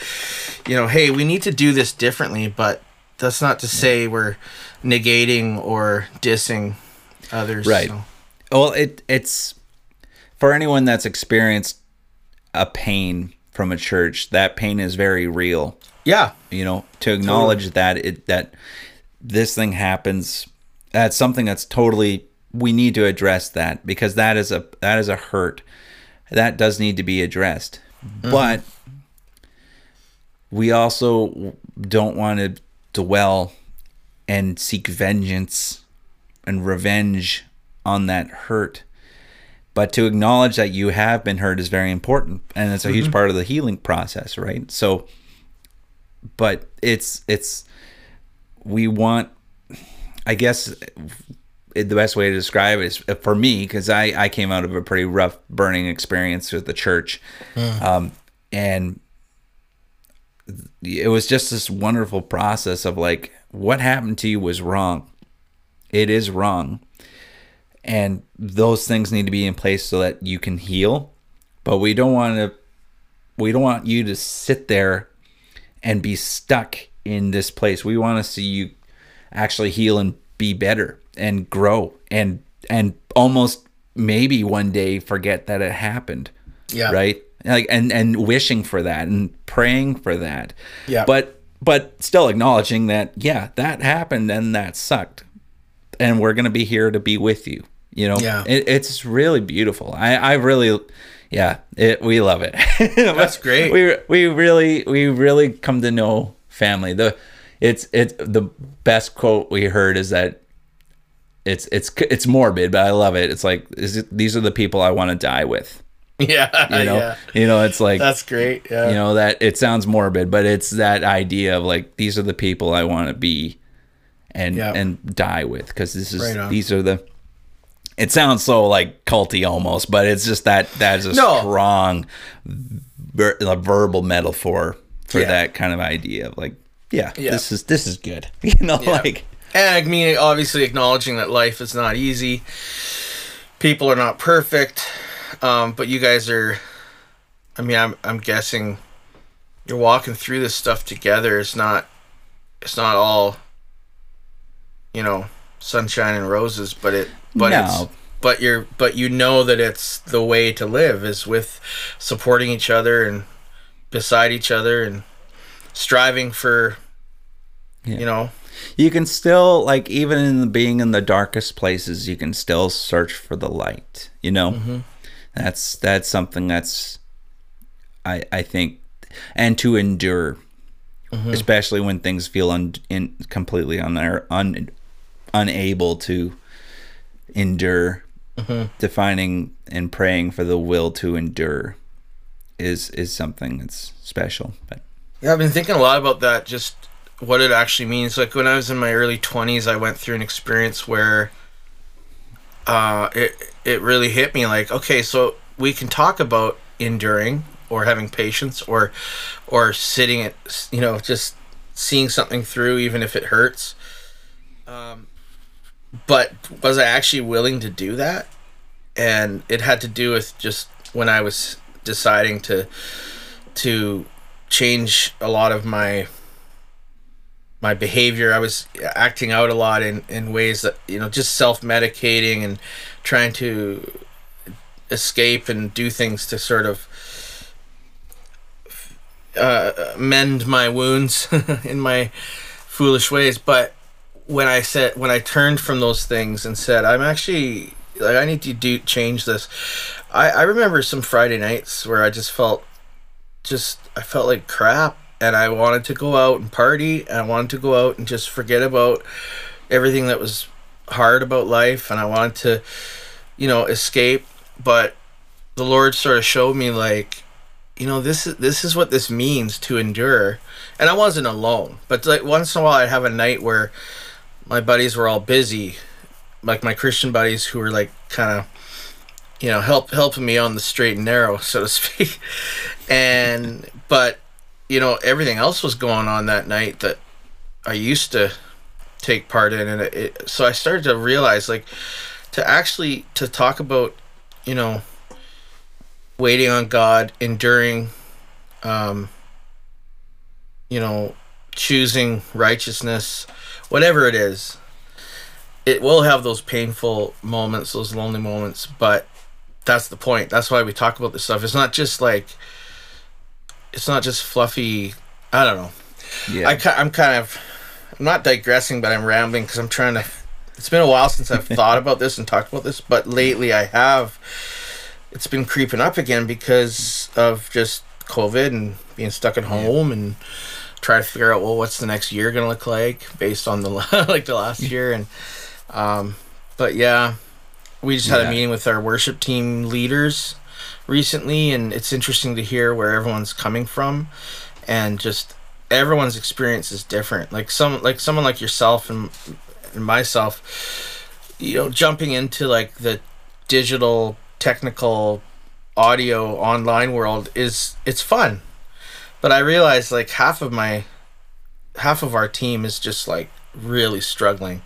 you know hey we need to do this differently but that's not to say we're negating or dissing others Right. so. Well, it it's for anyone that's experienced a pain from a church. That pain is very real. Yeah You know, to acknowledge that it that this thing happens. That's something that's totally. We need to address that because that is a that is a hurt that does need to be addressed. Mm-hmm. But we also don't want to dwell and seek vengeance and revenge on that hurt. But to acknowledge that you have been hurt is very important, and it's a huge mm-hmm. part of the healing process, right? So, but it's it's we want I guess the best way to describe it is for me because I I came out of a pretty rough burning experience with the church, um, and it was just this wonderful process of like what happened to you was wrong. It is wrong. And those things need to be in place so that you can heal. But we don't want to we don't want you to sit there and be stuck in this place. We want to see you actually heal and be better and grow and and almost maybe one day forget that it happened. Yeah. Right? Like and and wishing for that and praying for that. Yeah. But but still acknowledging that yeah, that happened and that sucked. And we're going to be here to be with you. You know, Yeah. it, it's really beautiful. I, I really, yeah, it, we love it. That's great. We we really we really come to know family. The it's it's the best quote we heard is that it's it's it's morbid, but I love it. It's like is it, these are the people I want to die with. Yeah. You know, yeah. you know, it's like That's great. Yeah. you know that it sounds morbid, but it's that idea of like these are the people I want to be and Yeah. and die with because this is Right these are the. It sounds so like culty almost, but it's just that that is a No. strong ver- a verbal metaphor for Yeah. that kind of idea of like yeah, Yeah. this is this is good you know Yeah. like And I mean, obviously acknowledging that life is not easy. People are not perfect, um, but you guys are. I mean, I'm I'm guessing you're walking through this stuff together. It's not. It's not all. You know, sunshine and roses, but it. But No. it's. But you're. But you know that it's the way to live is with supporting each other and beside each other and striving for. Yeah. You know, you can still like even in the, being in the darkest places you can still search for the light you know Mm-hmm. that's that's something that's i i think and to endure Mm-hmm. especially when things feel un, in completely un, un, unable to endure Mm-hmm. defining and praying for the will to endure is is something that's special but Yeah, I've been thinking a lot about that, just what it actually means. Like when I was in my early 20s, I went through an experience where uh, it, it really hit me like, okay, so we can talk about enduring or having patience or or sitting at, you know, just seeing something through even if it hurts. Um, but was I actually willing to do that? And it had to do with just when I was deciding to to change a lot of my my behavior. I was acting out a lot in, in ways that you know just self medicating and trying to escape and do things to sort of uh, mend my wounds in my foolish ways. But when I said when I turned from those things and said I'm actually like I need to do change this. I, I remember some Friday nights where I just felt just I felt like crap and I wanted to go out and party and I wanted to go out and just forget about everything that was hard about life and I wanted to you know escape but the Lord sort of showed me like you know this is this is what this means to endure and I wasn't alone but like once in a while I'd have a night where my buddies were all busy like my Christian buddies who were like kind of you know help helping me on the straight and narrow so to speak. And but you know everything else was going on that night that I used to take part in and it, it so I started to realize like to actually to talk about you know waiting on God enduring um you know choosing righteousness whatever it is it will have those painful moments those lonely moments but that's the point. That's why we talk about this stuff. It's not just like it's not just fluffy i don't know. Yeah. I, I'm kind of i'm not digressing but i'm rambling because i'm trying to it's been a while since i've thought about this and talked about this but lately i have. It's been creeping up again because of just covid and being stuck at home and try to figure out well what's the next year gonna look like based on the like the last year and um but yeah we just had Yeah. a meeting with our worship team leaders recently and it's interesting to hear where everyone's coming from and just everyone's experience is different like some like someone like yourself and and myself, you know, jumping into like the digital technical audio online world is it's fun. But I realize like half of my half of our team is just like really struggling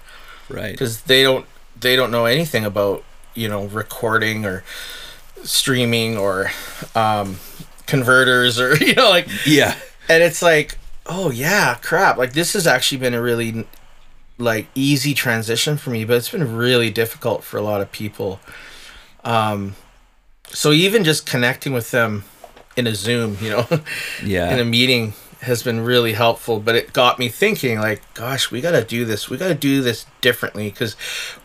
Right. because they don't they don't know anything about you know recording or streaming or um, converters or you know like Yeah. and it's like oh yeah crap like this has actually been a really like easy transition for me but it's been really difficult for a lot of people um so even just connecting with them in a zoom you know Yeah. in a meeting has been really helpful but it got me thinking like gosh we got to do this we got to do this differently because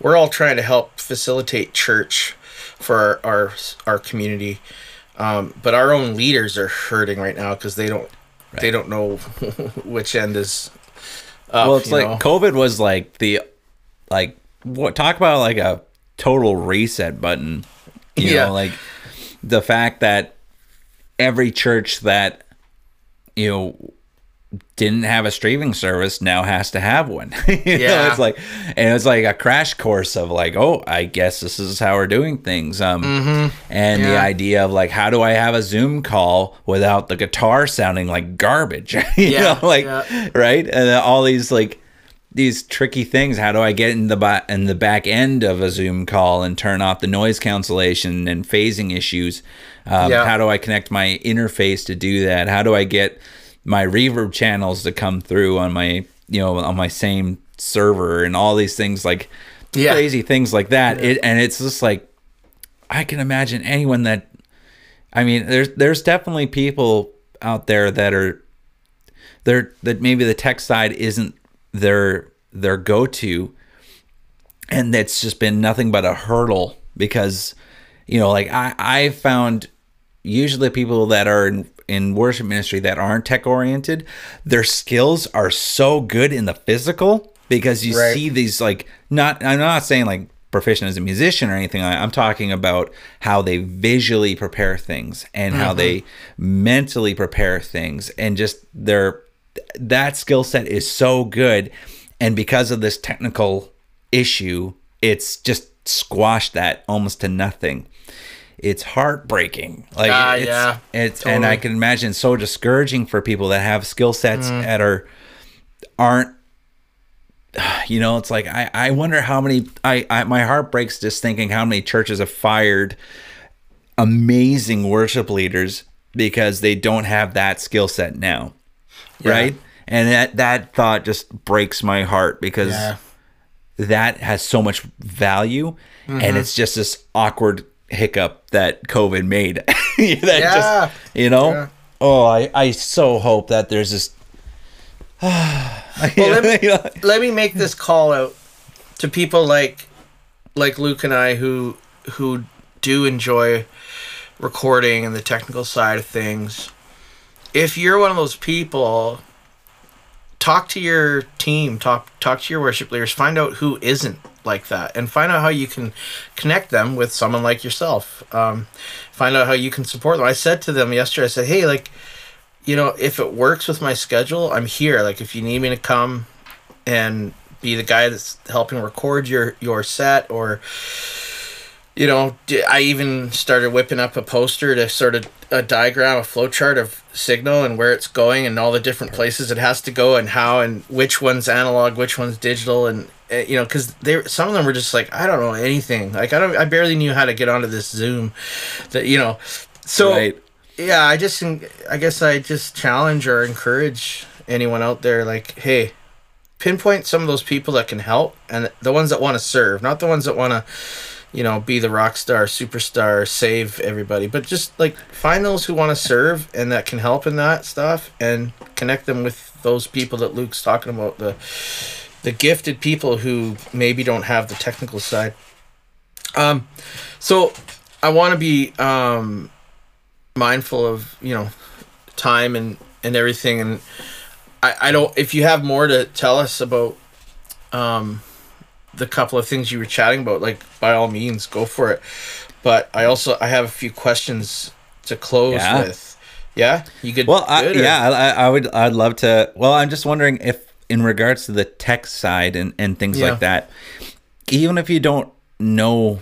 we're all trying to help facilitate church for our our, our community um, but our own leaders are hurting right now because they don't they don't know which end is up, well, it's like know? COVID was like the like what talk about like a total reset button. You Yeah. know, like the fact that every church that you know didn't have a streaming service now has to have one. you know, it's like and it's like a crash course of like, oh, I guess this is how we're doing things. Um and the idea of like how do I have a Zoom call without the guitar sounding like garbage? you Yeah, know, like yeah. right? And all these like these tricky things. How do I get in the ba- in the back end of a Zoom call and turn off the noise cancellation and phasing issues? Um, Yeah. How do I connect my interface to do that? How do I get my reverb channels to come through on my you know on my same server and all these things like Yeah. crazy things like that. It and it's just like I can imagine anyone that I mean, there's there's definitely people out there that are they're that maybe the tech side isn't their their go to, and that's just been nothing but a hurdle because you know, like I I found usually people that are in in worship ministry that aren't tech oriented, their skills are so good in the physical because you Right. see these like not I'm not saying like proficient as a musician or anything. I- I'm talking about how they visually prepare things and how mm-hmm. they mentally prepare things and just their that skill set is so good and because of this technical issue, it's just squashed that almost to nothing. It's heartbreaking. Like Ah, it's, yeah, it's and I can imagine so discouraging for people that have skill sets Mm. that are aren't you know it's like i i wonder how many I, I my heart breaks just thinking how many churches have fired amazing worship leaders because they don't have that skill set now right and that that thought just breaks my heart because Yeah. that has so much value Mm-hmm. and it's just this awkward hiccup that covid made that Yeah. just you know Yeah. oh i i so hope that there's this Well, let me, let me make this call out to people like like Luke and I who who do enjoy recording and the technical side of things. If you're one of those people, talk to your team, talk talk to your worship leaders, find out who isn't like that, and find out how you can connect them with someone like yourself. Um, find out how you can support them. I said to them yesterday, I said, "Hey, like." you know, if it works with my schedule, I'm here. Like if you need me to come and be the guy that's helping record your your set or you know, I even started whipping up a poster to sort of a diagram, a flowchart of signal and where it's going and all the different places it has to go and how and which one's analog, which one's digital, and uh, you know, because they some of them were just like, I don't know anything. Like I don't, I barely knew how to get onto this Zoom, that you know, so right. yeah i just i guess i just challenge or encourage anyone out there like hey pinpoint some of those people that can help and the ones that want to serve not the ones that want to you know be the rock star superstar save everybody. But just like find those who want to serve and that can help in that stuff and connect them with those people that luke's talking about the the gifted people who maybe don't have the technical side. Um so i want to be um mindful of you know time and and everything and i i don't if you have more to tell us about um the couple of things you were chatting about like by all means go for it but i also i have a few questions to close Yeah. with yeah you could Well, I, or- yeah, I, I would. I'd love to. Well, I'm just wondering if in regards to the tech side and, and things Yeah. like that, even if you don't know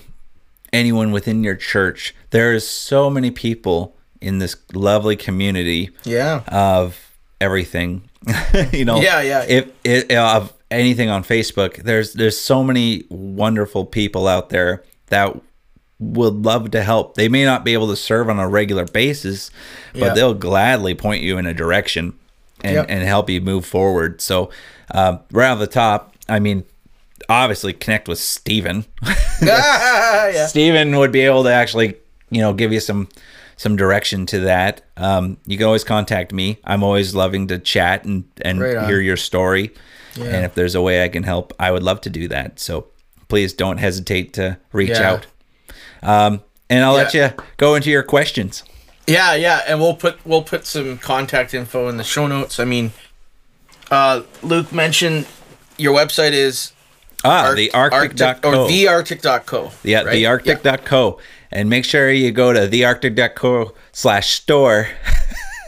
anyone within your church, there is so many people in this lovely community Yeah. of everything. you know, Yeah, yeah. If it of anything on Facebook, there's there's so many wonderful people out there that would love to help. They may not be able to serve on a regular basis, but Yeah. they'll gladly point you in a direction and, Yep. and help you move forward. So, um, right off the top, I mean, obviously connect with Steven. yeah. Steven would be able to actually, you know, give you some some direction to that. Um, you can always contact me. I'm always loving to chat and and Right hear your story. And if there's a way I can help, I would love to do that. So please don't hesitate to reach Yeah. out. Um, and I'll let you go into your questions. Yeah, yeah, and we'll put we'll put some contact info in the show notes. I mean, uh, Luke mentioned your website is Ah, the Arctic or thearctic.co. yeah, right? the Arctic.co. And make sure you go to thearctic.co slash store.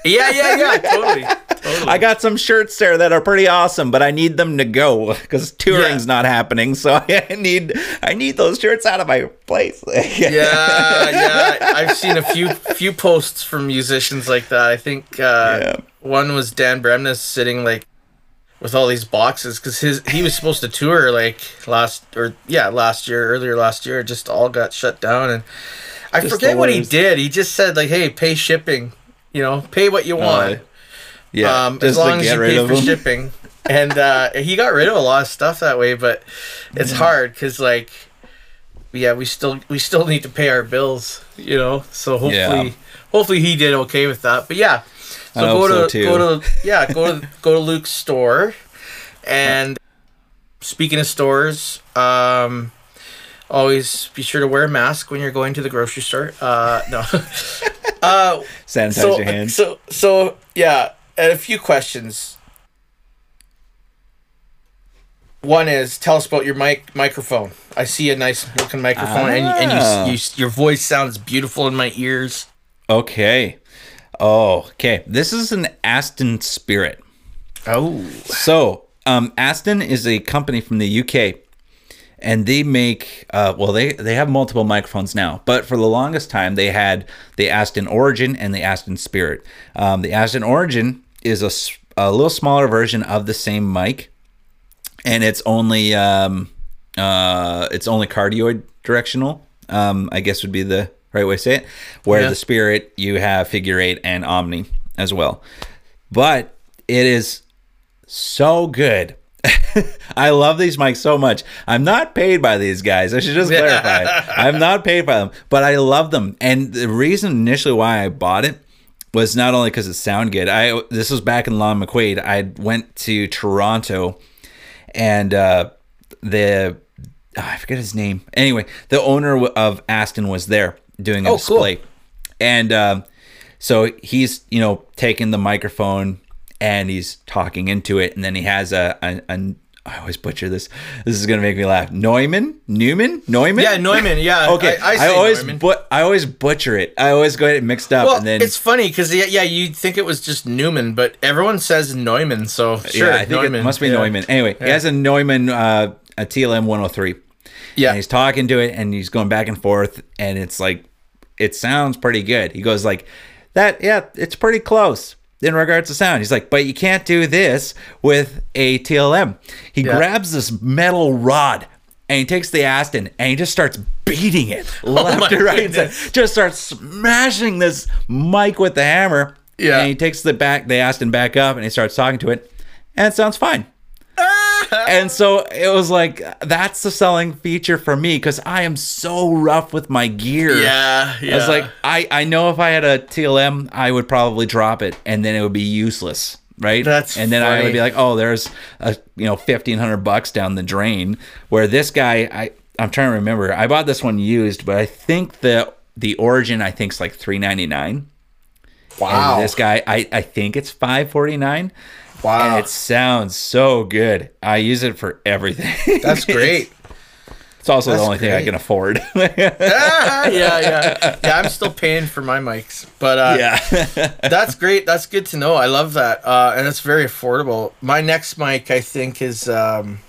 Yeah, yeah, yeah, totally. Totally. I got some shirts there that are pretty awesome, but I need them to go because touring's Yeah. not happening. So I need I need those shirts out of my place. yeah, yeah. I've seen a few few posts from musicians like that. I think uh, Yeah. one was Dan Bremnes sitting like with all these boxes because his he was supposed to tour like last or yeah last year earlier last year it just all got shut down and I Just forget what he did. He just said like, "Hey, pay shipping. You know, pay what you want." Yeah, um, as long as you pay for shipping. And uh, he got rid of a lot of stuff that way, but it's Mm. hard because like, yeah, we still we still need to pay our bills, you know. So hopefully, Yeah. hopefully he did okay with that. But yeah, so I go to so, go to yeah go to go to Luke's store, and speaking of stores, um. Always be sure to wear a mask when you're going to the grocery store. Uh, no. uh, Sanitize so, your hands. so, so, yeah, a few questions. One is tell us about your mic microphone. I see a nice looking microphone, and, and Ah. you, you your voice sounds beautiful in my ears. okay. Oh, okay. This is an Aston Spirit. Oh, So, um, Aston is a company from the UK, and they make uh, well, they they have multiple microphones now, but for the longest time they had the Aston Origin and the Aston Spirit. Um, the Aston Origin is a, a little smaller version of the same mic, and it's only um, uh, it's only cardioid directional. Um, I guess would be the right way to say it. Where Yeah. the Spirit you have figure eight and Omni as well, but it is so good. I love these mics so much. I'm not paid by these guys. I should just clarify. I'm not paid by them, but I love them. And the reason initially why I bought it was not only because it sounded good. I this was back in Long McQuade. I went to Toronto, and uh, the oh, I forget his name. Anyway, the owner of Aston was there doing a Oh, cool. display, and um, so he's you know taking the microphone and he's talking into it, and then he has a, a, a I always butcher this. This is gonna make me laugh. Neumann, Newman, Neumann. yeah, Neumann. Yeah, Okay, I, I, I, always but I always butcher it. I always go it mixed up, well, and then it's funny because yeah, yeah, you'd think it was just Newman, but everyone says Neumann, so sure, yeah, I think Neumann. it must be yeah. Neumann. Anyway, he has a Neumann uh, a TLM 103. Yeah, and he's talking to it and he's going back and forth and it's like it sounds pretty good he goes like that yeah it's pretty close in regards to sound. He's like but you can't do this with a tlm he Yeah. grabs this metal rod and he takes the aston and he just starts beating it oh left Oh to right. And just starts smashing this mic with the hammer. Yeah. and he takes the back the aston back up and he starts talking to it. And it sounds fine and so it was like that's the selling feature for me because I am so rough with my gear. yeah, yeah. I was like, I, I know if I had a TLM, I would probably drop it and then it would be useless. Right. That's and then I would be like, oh, there's a you know fifteen hundred bucks down the drain. Where this guy, I I'm trying to remember. I bought this one used, but I think the the origin I think is like three ninety nine. wow, And this guy, I I think it's five forty nine. Wow, And it sounds so good. I use it for everything. that's great. It's also That's the only thing I can afford. Ah, yeah, yeah, yeah. I'm still paying for my mics, but uh, yeah. that's great. That's good to know. I love that, uh, and it's very affordable. My next mic, I think, is. Um,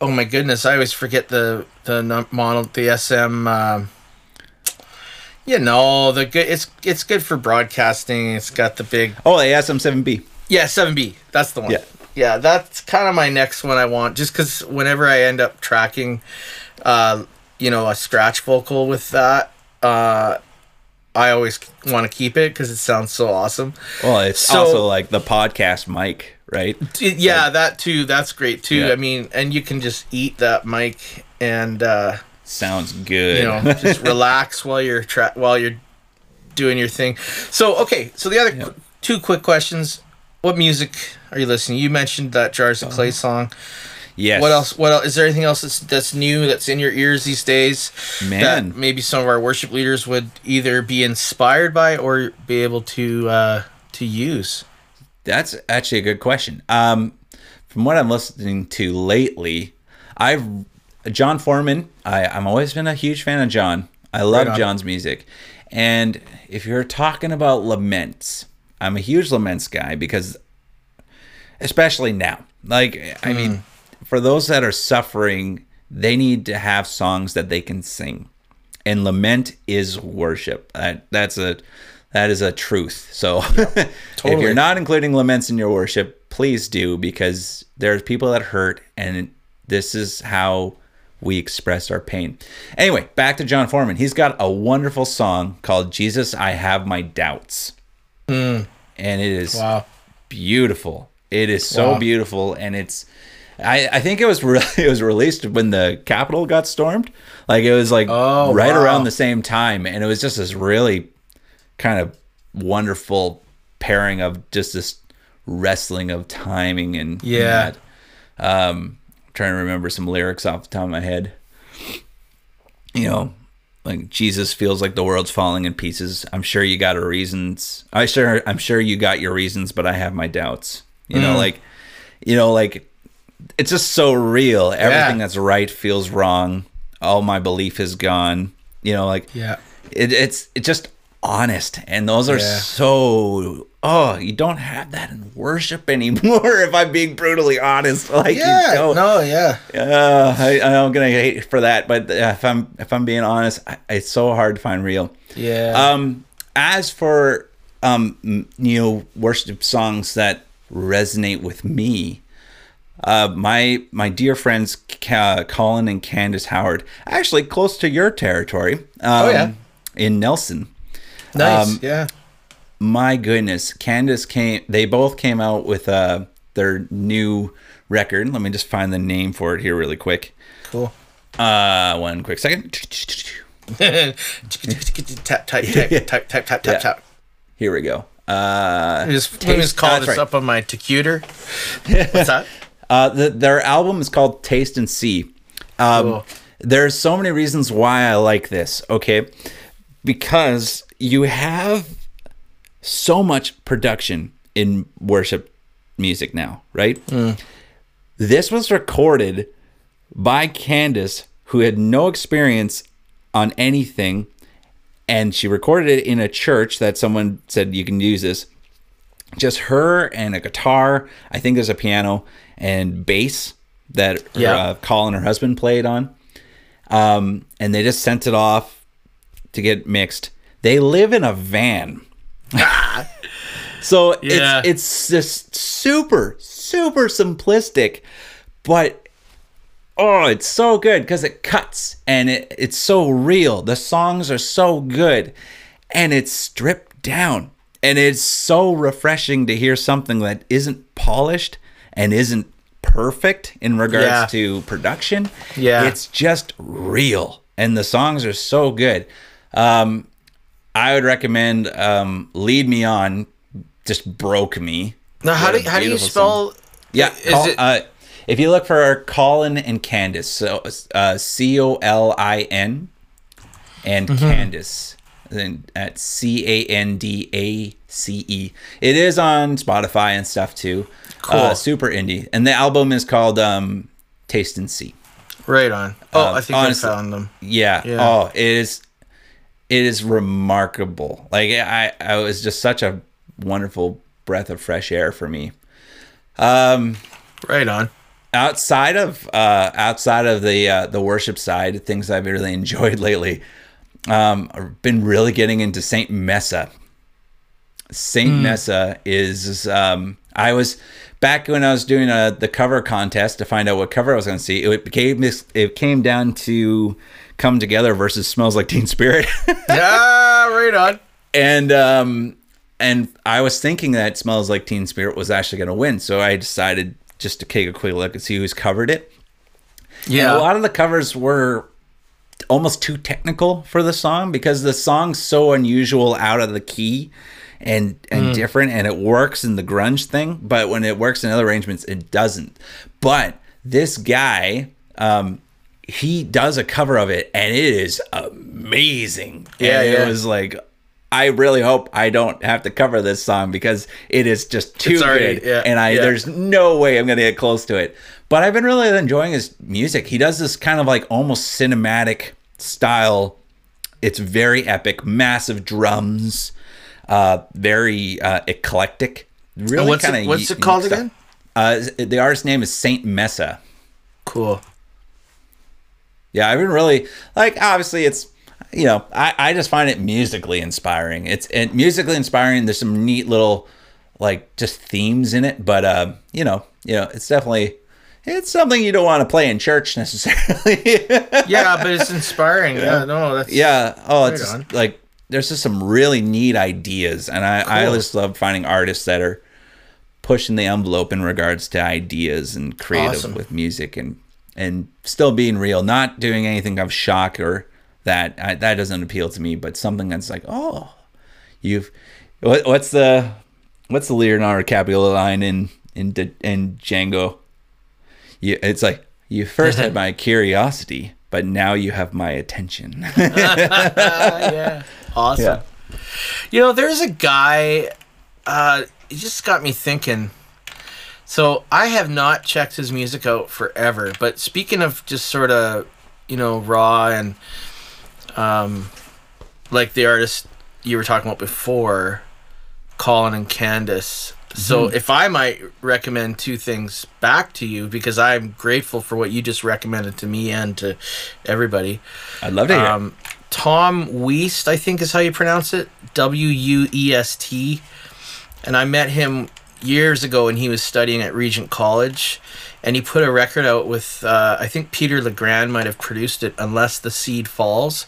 oh my goodness! I always forget the the model, the SM. Um, you know the good. It's it's good for broadcasting. It's got the big oh, the SM7B. Yeah seven B. That's the one. Yeah. yeah. That's kind of my next one. I want just because whenever I end up tracking, uh, you know, a scratch vocal with that, uh, I always want to keep it because it sounds so awesome. Well, it's So- also like the podcast mic, right? It- yeah, that too. That's great too. Yeah. I mean, and you can just eat that mic and uh, Sounds good. you know just relax while you're tra- while you're doing your thing. So okay, so the other qu- two quick questions: What music are you listening? You mentioned that Jars of Clay song. yes. What else? What else? Is there anything else that's that's new that's in your ears these days? Man. that maybe some of our worship leaders would either be inspired by or be able to uh, to use. That's actually a good question. Um, from what I'm listening to lately, I've John Foreman. I I'm always been a huge fan of John. I love Right. John's music, and if you're talking about laments, I'm a huge laments guy because, especially now, like I mean, hmm. for those that are suffering, they need to have songs that they can sing, and lament is worship. That that's a that is a truth. So if totally. you're not including laments in your worship, please do because there's people that hurt, and this is how we express our pain. Anyway, back to John Foreman. He's got a wonderful song called "Jesus, I Have My Doubts," and it is Wow. beautiful. It is so Wow. beautiful, and it's. I, I think it was re- it was released when the Capitol got stormed. Like it was like Oh, right wow. around the same time, and it was just this really kind of wonderful pairing of just this wrestling of timing and Yeah. that. Um, trying to remember some lyrics off the top of my head. You know, like Jesus feels like the world's falling in pieces. I'm sure you got a reasons. I sure I'm sure you got your reasons, but I have my doubts. You Mm. know, like you know, like it's just so real. Everything Yeah. that's right feels wrong. All my belief is gone. You know, like Yeah. it, it's it's just honest and those are Yeah. so oh you don't have that in worship anymore if i'm being brutally honest like you Yeah. don't No. Yeah. uh, I, i'm gonna hate for that but uh, if i'm if i'm being honest I, it's so hard to find real Yeah. um as for um you know worship songs that resonate with me uh, my my dear friends Ca- Colin and Candace Howard, actually close to your territory. Um, Oh, yeah. in Nelson nice. um, yeah. My goodness candace came they both came out with uh their new record let me just find the name for it here really quick Cool. uh one quick second tap, type, type, type, type, type, tap, Yeah. tap. here we go uh Let me just, me just call this right. up on my computer. What's that? uh the, their album is called taste and see um Cool. there's so many reasons why i like this okay because you have so much production in worship music now right This was recorded by Candace, who had no experience on anything, and she recorded it in a church that someone said you can use this. Just her and a guitar. I think there's a piano and bass that Yeah. uh, Colin, her husband, played on. Um, and they just sent it off to get mixed. They live in a van. so Yeah. it's it's just super super simplistic, but oh, it's so good because it cuts and it, it's so real. The songs are so good, and it's stripped down, and it's so refreshing to hear something that isn't polished and isn't perfect in regards Yeah. to production. Yeah. it's just real, and the songs are so good. Um, I would recommend um, "Lead Me On." Just broke me. Now, how do how do you beautiful song. spell? Yeah, Is call, it- uh, if you look for Colin and Candace, so uh, C O L I N and Mm-hmm. Candace, then at C A N D A C E. It is on Spotify and stuff too. Cool. Uh, super indie, and the album is called um, Taste and See. Right on. Oh, Um, I think honestly- I found them. Yeah. Yeah. Oh, it is. It is remarkable. Like I, I was just such a wonderful breath of fresh air for me. Um, Right on. outside of uh, outside of the uh, the worship side, things I've really enjoyed lately. Um, I've been really getting into Saint Messa. Saint Messa is um, I was back when I was doing uh the cover contest to find out what cover I was going to see. It became. It came down to Come Together versus Smells Like Teen Spirit. yeah, right on. and um and I was thinking that Smells Like Teen Spirit was actually going to win, so I decided just to take a quick look and see who's covered it. Yeah. A lot of the covers were almost too technical for the song because the song's so unusual, out of the key, and and different, and it works in the grunge thing, but when it works in other arrangements, it doesn't. But this guy, um, he does a cover of it, and it is amazing. Yeah, And yeah. it was like. I really hope I don't have to cover this song because it is just too already- good, yeah, and I yeah. there's no way I'm gonna get close to it. But I've been really enjoying his music. He does this kind of like almost cinematic style. It's very epic, massive drums, uh, very uh, eclectic. Really what's it- kind of what's it called again? Uh, the artist name is Saint Messa. Cool. Yeah, I've been really like. Obviously, it's you know, I, I just find it musically inspiring. It's and musically inspiring. There's some neat little like just themes in it, but um, you know, you know, it's definitely it's something you don't want to play in church necessarily. Yeah, but it's inspiring. Yeah, no, that's yeah. Oh, it's just, like there's just some really neat ideas, and I I Cool. just love finding artists that are pushing the envelope in regards to ideas and creative Awesome. with music and and still being real, not doing anything of shock or that I, that doesn't appeal to me, but something that's like, oh, you've what, what's the what's the Leonardo DiCaprio line in in in Django? You, it's like you first had my curiosity, but now you have my attention. yeah. Awesome. Yeah. You know, there's a guy. Uh, he just got me thinking. So I have not checked his music out forever. But speaking of just sort of, you know, raw and, um, like the artist you were talking about before, Colin and Candace. So Mm-hmm. if I might recommend two things back to you because I'm grateful for what you just recommended to me and to everybody. I'd love to hear. Um, Tom Wuest, I think is how you pronounce it. W U E S T. And I met him years ago when he was studying at Regent College. And he put a record out with, uh, I think Peter Legrand might have produced it, Unless the Seed Falls.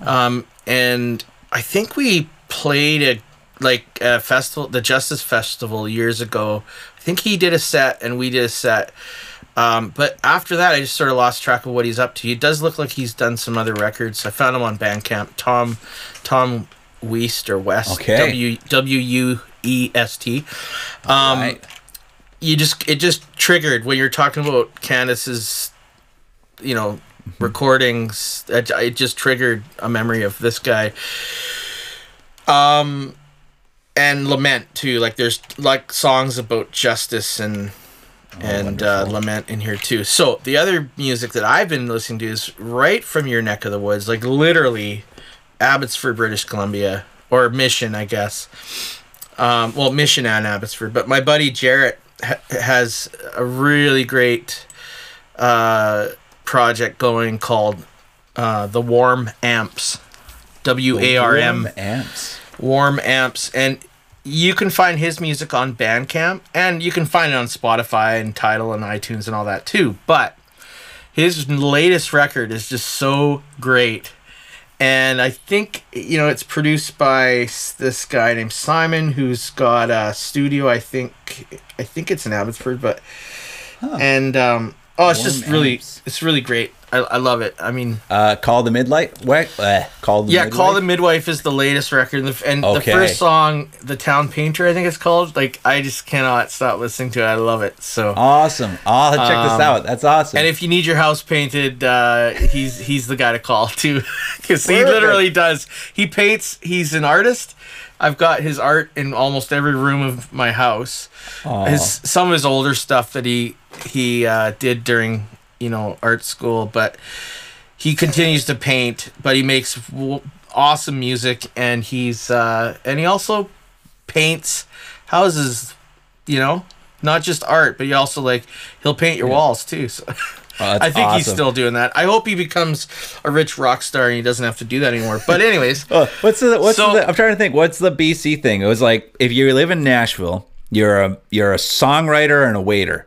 Um, and I think we played a like a festival, the Justice Festival years ago. I think he did a set and we did a set. Um, but after that, I just sort of lost track of what he's up to. It does look like he's done some other records. I found him on Bandcamp. Tom, Tom Wuest or West. Okay. W W U E S T. Um, Right. you just it just triggered when you're talking about Candace's, you know, recordings. It, it just triggered a memory of this guy. Um, and lament too. Like there's like songs about justice and and uh, lament in here too. So the other music that I've been listening to is right from your neck of the woods, like literally Abbotsford, British Columbia, or Mission, I guess. Um, well, Mission and Abbotsford, but my buddy Jarrett ha- has a really great uh, project going called uh, the Warm Amps. W A R M Warm amps. Warm Amps, and you can find his music on Bandcamp, and you can find it on Spotify and Tidal and iTunes and all that too. But his latest record is just so great, and I think you know it's produced by this guy named Simon, who's got a studio. I think I think it's in Abbotsford, but and um, oh, it's Warm just really it's really great. I, I love it. I mean, Uh, call the midlight. What? Uh, call the yeah, midlight? Call the Midwife is the latest record, and, the, and the first song, "The Town Painter," I think it's called. Like, I just cannot stop listening to it. I love it. So, Awesome. I'll check Um, this out. That's awesome. and if you need your house painted, uh, he's he's the guy to call too, because he literally does. He paints. He's an artist. I've got his art in almost every room of my house. His some of his older stuff that he he uh, did during you know art school, but he continues to paint. But he makes w- awesome music, and he's uh, and he also paints houses. You know, not just art, but he also like he'll paint your walls too. So. Oh, I think he's still doing that. I hope he becomes a rich rock star and he doesn't have to do that anymore. But anyways, Oh, what's the what's So- the? I'm trying to think. What's the BC thing? It was like if you live in Nashville, you're a you're a songwriter and a waiter,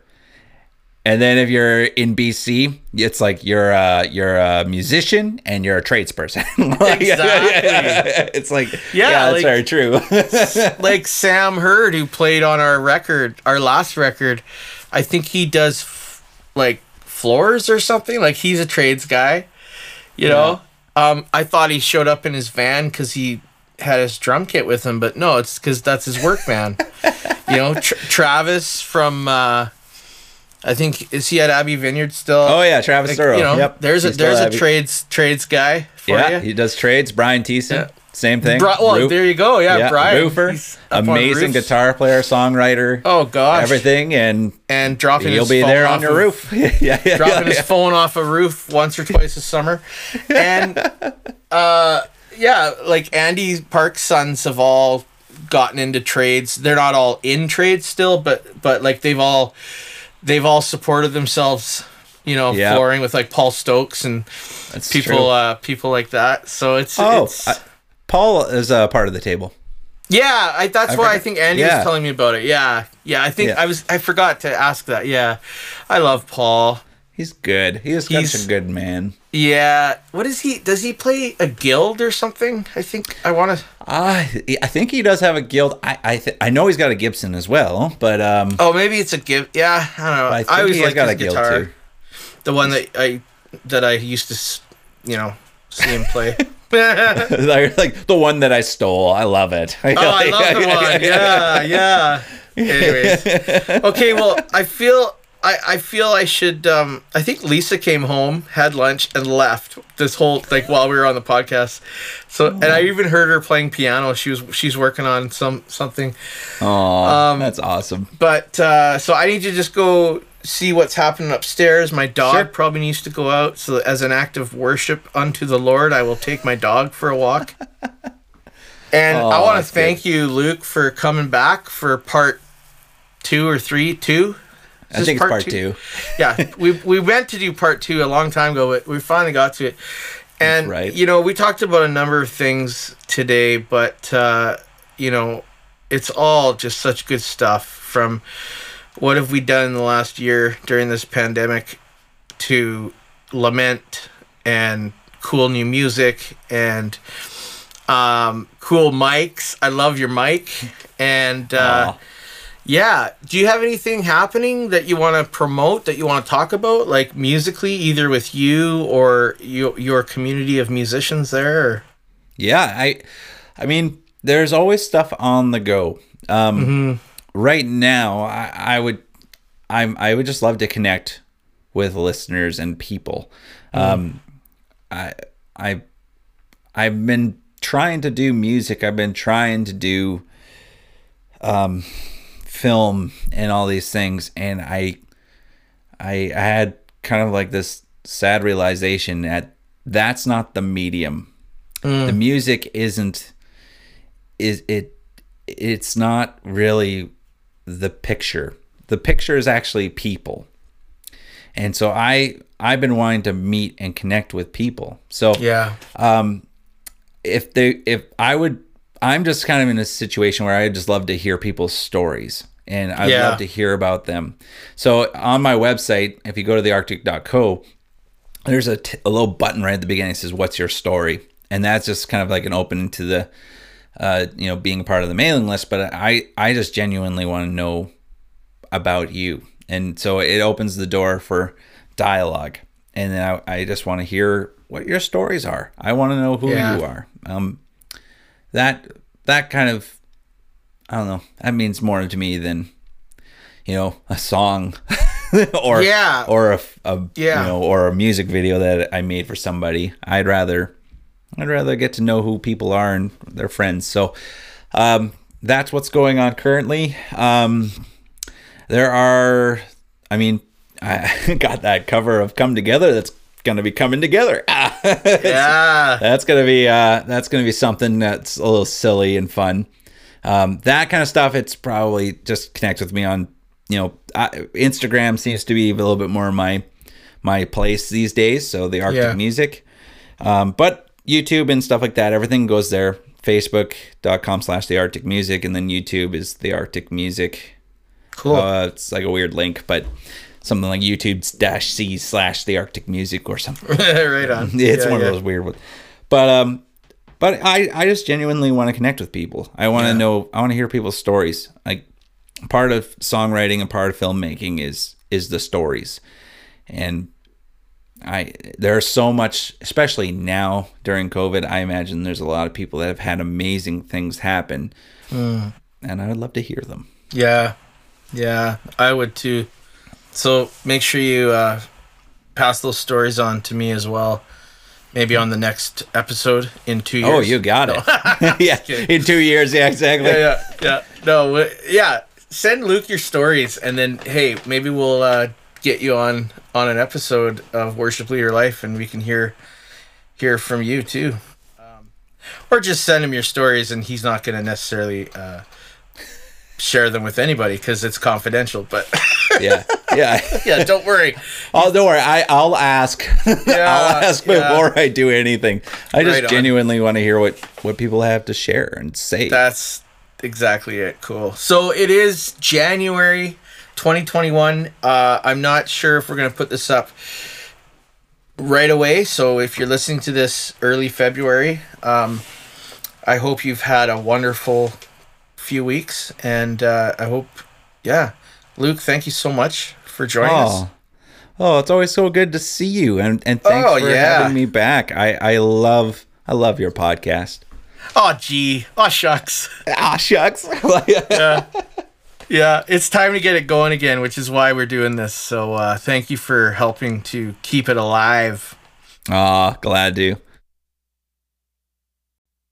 and then if you're in BC, it's like you're a you're a musician and you're a tradesperson. Like, Exactly. it's like Yeah, yeah, that's like- very true. like Sam Hurd, who played on our record, our last record, I think he does f- like floors or something. Like he's a trades guy, you know. Um, I thought he showed up in his van because he had his drum kit with him, but no, it's because that's his work van. you know, Tr- Travis from. Uh, I think is he at Abbey Vineyard still? oh yeah, Travis Like, Thurl. You know, yep. there's a He's still there's a happy. trades trades guy for Yeah, you. he does trades. Brian Thiessen, Yeah. same thing. Bri- well, Roof- there you go. Yeah, yeah, Brian, roofer, he's up on amazing guitar player, songwriter, Oh gosh, everything, and and dropping you'll his be phone there off on your of- roof. yeah, yeah, dropping yeah. his phone off a roof once or twice a summer. And uh yeah, like Andy Park's sons have all gotten into trades. They're not all in trades still, but but like they've all they've all supported themselves, you know, Yeah. flooring with like Paul Stokes and That's people uh people like that. So it's Oh, it's I- Paul is a part of the table. yeah, I, that's I why I think Andy yeah. was telling me about it. Yeah, yeah. I think Yeah. I was. I forgot to ask that. Yeah, I love Paul. He's good. He is He's- such a good man. Yeah. What is he? Does he play a guild or something? I think I want to. Uh, I think he does have a guild. I I, th- I know he's got a Gibson as well, but um, Oh, maybe it's a give. Yeah, I don't know. I I, always he's liked got his a guild guitar. too. The one that I that I used to, you know, see him play. Like like the one that I stole. I love it. Oh, I love the one. Yeah, yeah. Anyways, okay. Well, I feel. I, I feel I should um I think Lisa came home, had lunch, and left this whole like while we were on the podcast. So and I even heard her playing piano. She was she's working on some something. Aw, that's awesome. But uh, so I need to just go see what's happening upstairs. My dog Sure. probably needs to go out. So as an act of worship unto the Lord, I will take my dog for a walk. And I Oh, want to thank you, Luke, for coming back for part two or three. Two. I think it's part two. yeah, we we went to do part two a long time ago, but we finally got to it. And right. you know, we talked about a number of things today, but uh, you know, it's all just such good stuff. From what have we done in the last year during this pandemic, to lament and cool new music and um, cool mics. I love your mic and. Uh, Aw. Yeah. Do you have anything happening that you want to promote that you want to talk about, like musically, either with you or your your community of musicians there? Or? Yeah, I I mean, there's always stuff on the go. Um right now I, I would I'm I would just love to connect with listeners and people. Um I I I've been trying to do music. I've been trying to do um film and all these things and I I I had kind of like this sad realization that that's not the medium. The music isn't is it it's not really the picture. The picture is actually people. And so i i've been wanting to meet and connect with people. So Yeah. Um if they if i would i'm just kind of in a situation where i just love to hear people's stories and i'd Yeah. love to hear about them. So on my website if you go to thearctic.co there's a, t- a little button right at the beginning that says what's your story? And that's just kind of like an opening to the uh, you know being a part of the mailing list but i i just genuinely want to know about you. And so it opens the door for dialogue. And then i, I just want to hear what your stories are. I want to know who Yeah. you are. Um that that kind of i don't know that means more to me than you know a song or Yeah. or a, a Yeah. you know or a music video that I made for somebody. I'd rather I'd rather get to know who people are and their friends. So um, that's what's going on currently. Um, there are, I mean, I got that cover of Come Together that's going to be coming together. Yeah. that's gonna be uh, that's gonna be something that's a little silly and fun. Um, that kind of stuff. It's probably just connects with me on you know I, Instagram seems to be a little bit more my my place these days. So the Arctic Yeah. Music, um, but YouTube and stuff like that, everything goes there. Facebook.com slash the Arctic Music, and then YouTube is the Arctic Music. Cool. Uh, it's like a weird link, but something like YouTube dash C slash the Arctic Music or something. right on. it's Yeah, one yeah. of those weird ones. But um, but I I just genuinely want to connect with people. I want to Yeah. know. I want to hear people's stories. Like part of songwriting and part of filmmaking is is the stories, and I there's so much, especially now during COVID. I imagine there's a lot of people that have had amazing things happen, Hmm. and I would love to hear them. Yeah, yeah, I would too. So make sure you uh, pass those stories on to me as well. Maybe on the next episode in two years. Oh, you got it. yeah, in two years. Yeah, exactly. Yeah, yeah, yeah. No, yeah. Send Luke your stories, and then hey, maybe we'll uh, get you on on an episode of Worship Leader Life, and we can hear hear from you too. Um, or just send him your stories, and he's not going to necessarily uh, share them with anybody because it's confidential. But Yeah, yeah. yeah, don't worry. Oh, don't worry. I I'll ask. Yeah, I'll ask yeah. before I do anything. I just Right genuinely want to hear what what people have to share and say. That's exactly it. Cool. So it is January 2021. Uh, I'm not sure if we're going to put this up right away. So if you're listening to this early February, um, I hope you've had a wonderful few weeks. And uh, I hope, yeah. Luke, thank you so much for joining us. oh, oh, it's always so good to see you, and and thanks Oh, for yeah. having me back. I I love I love your podcast. Oh, gee. Oh, shucks. Ah, shucks. yeah. Yeah, it's time to get it going again, which is why we're doing this. So uh, thank you for helping to keep it alive. Aw, glad to.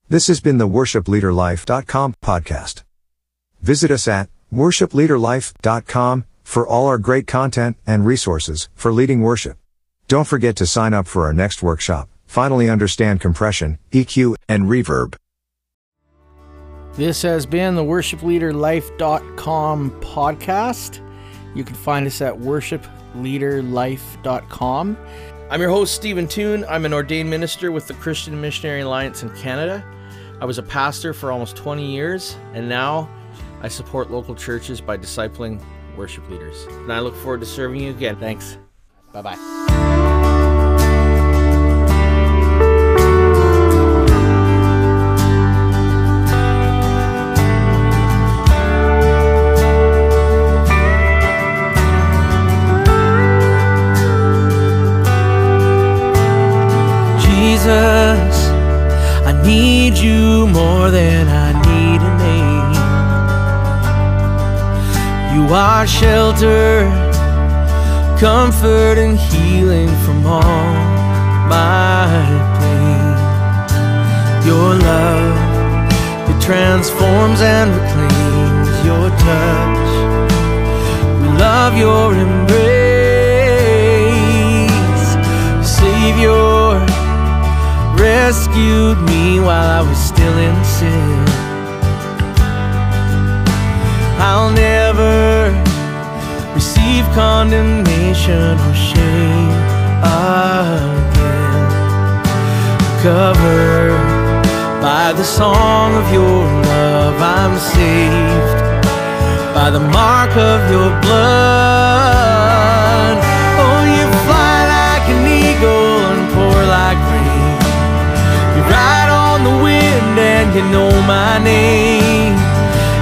This has been the worshipleaderlife.com podcast. Visit us at worshipleaderlife.com for all our great content and resources for leading worship. Don't forget to sign up for our next workshop. Finally understand compression, EQ, and reverb. This has been the worshipleaderlife.com podcast. You can find us at worshipleaderlife.com. I'm your host, Stephen Toon. I'm an ordained minister with the Christian Missionary Alliance in Canada. I was a pastor for almost 20 years, and now I support local churches by discipling worship leaders. And I look forward to serving you again. Thanks. Bye bye. Jesus, I need you more than I You are shelter, comfort, and healing from all my pain. Your love, it transforms and reclaims your touch. We love your embrace, Savior rescued me while I was still in sin. I'll never receive condemnation or shame again. Covered by the song of your love, I'm saved by the mark of your blood. Oh, you fly like an eagle and pour like rain. You ride on the wind and you know my name.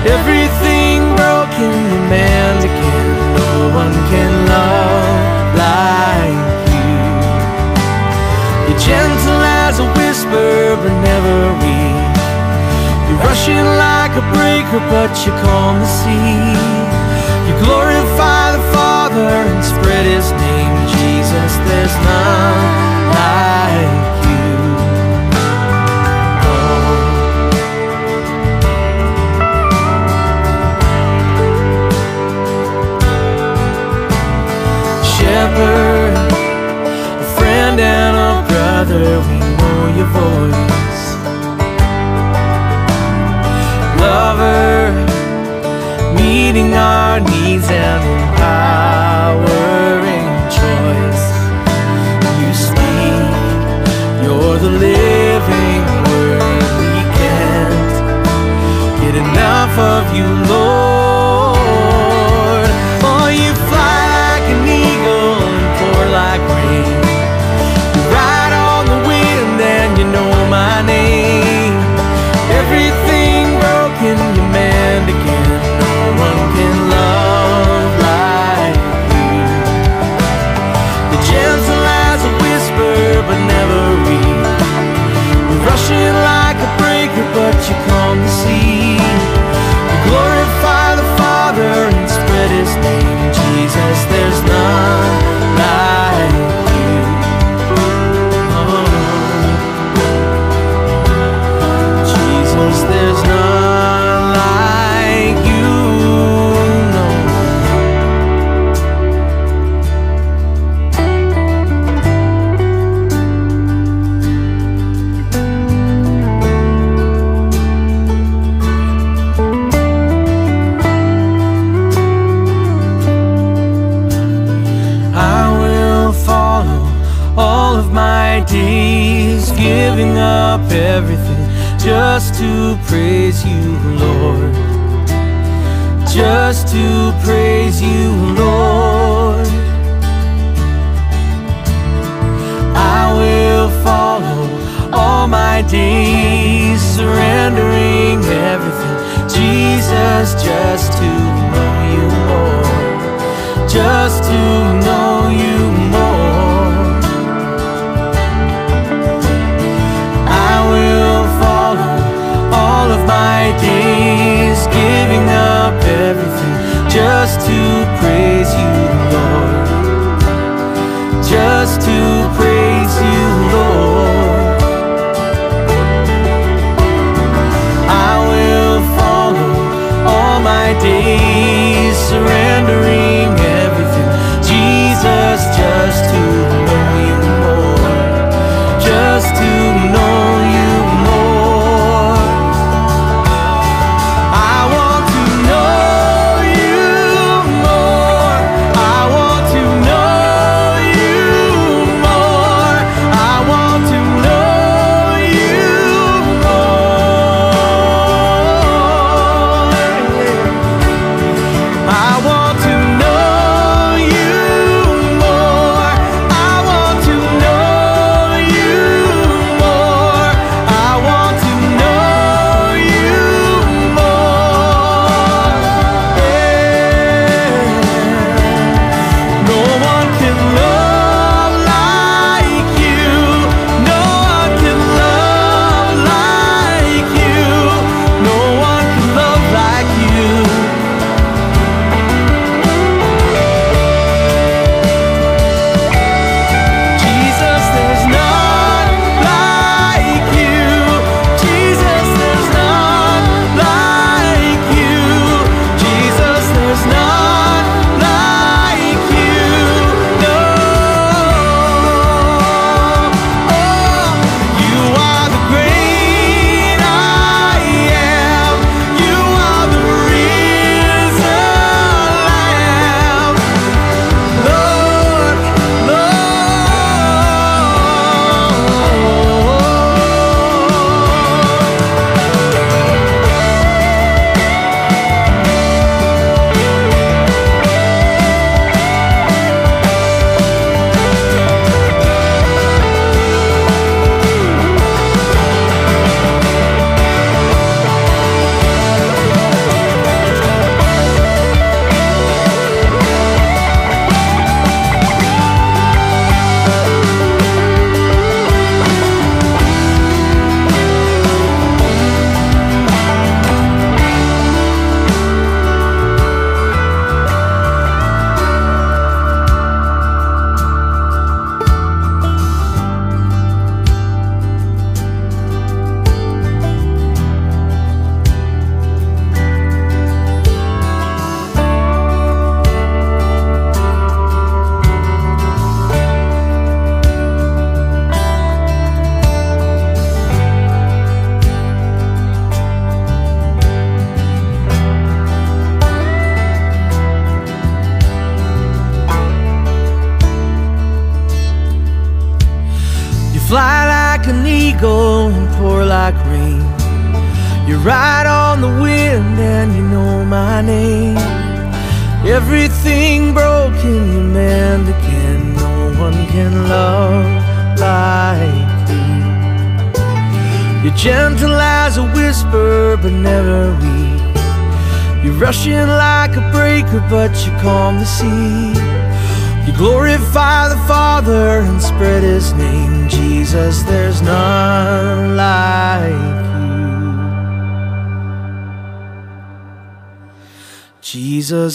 Everything broken, you mend one can love like you. You're gentle as a whisper, but never weak. You're rushing like a breaker, but you calm the sea. You glorify the Father and spread His name, Jesus. There's none like you. together we know your voice. Lover, meeting our needs and empowering choice. You speak, you're the living word We can't get enough of you, Lord.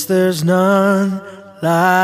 There's none like.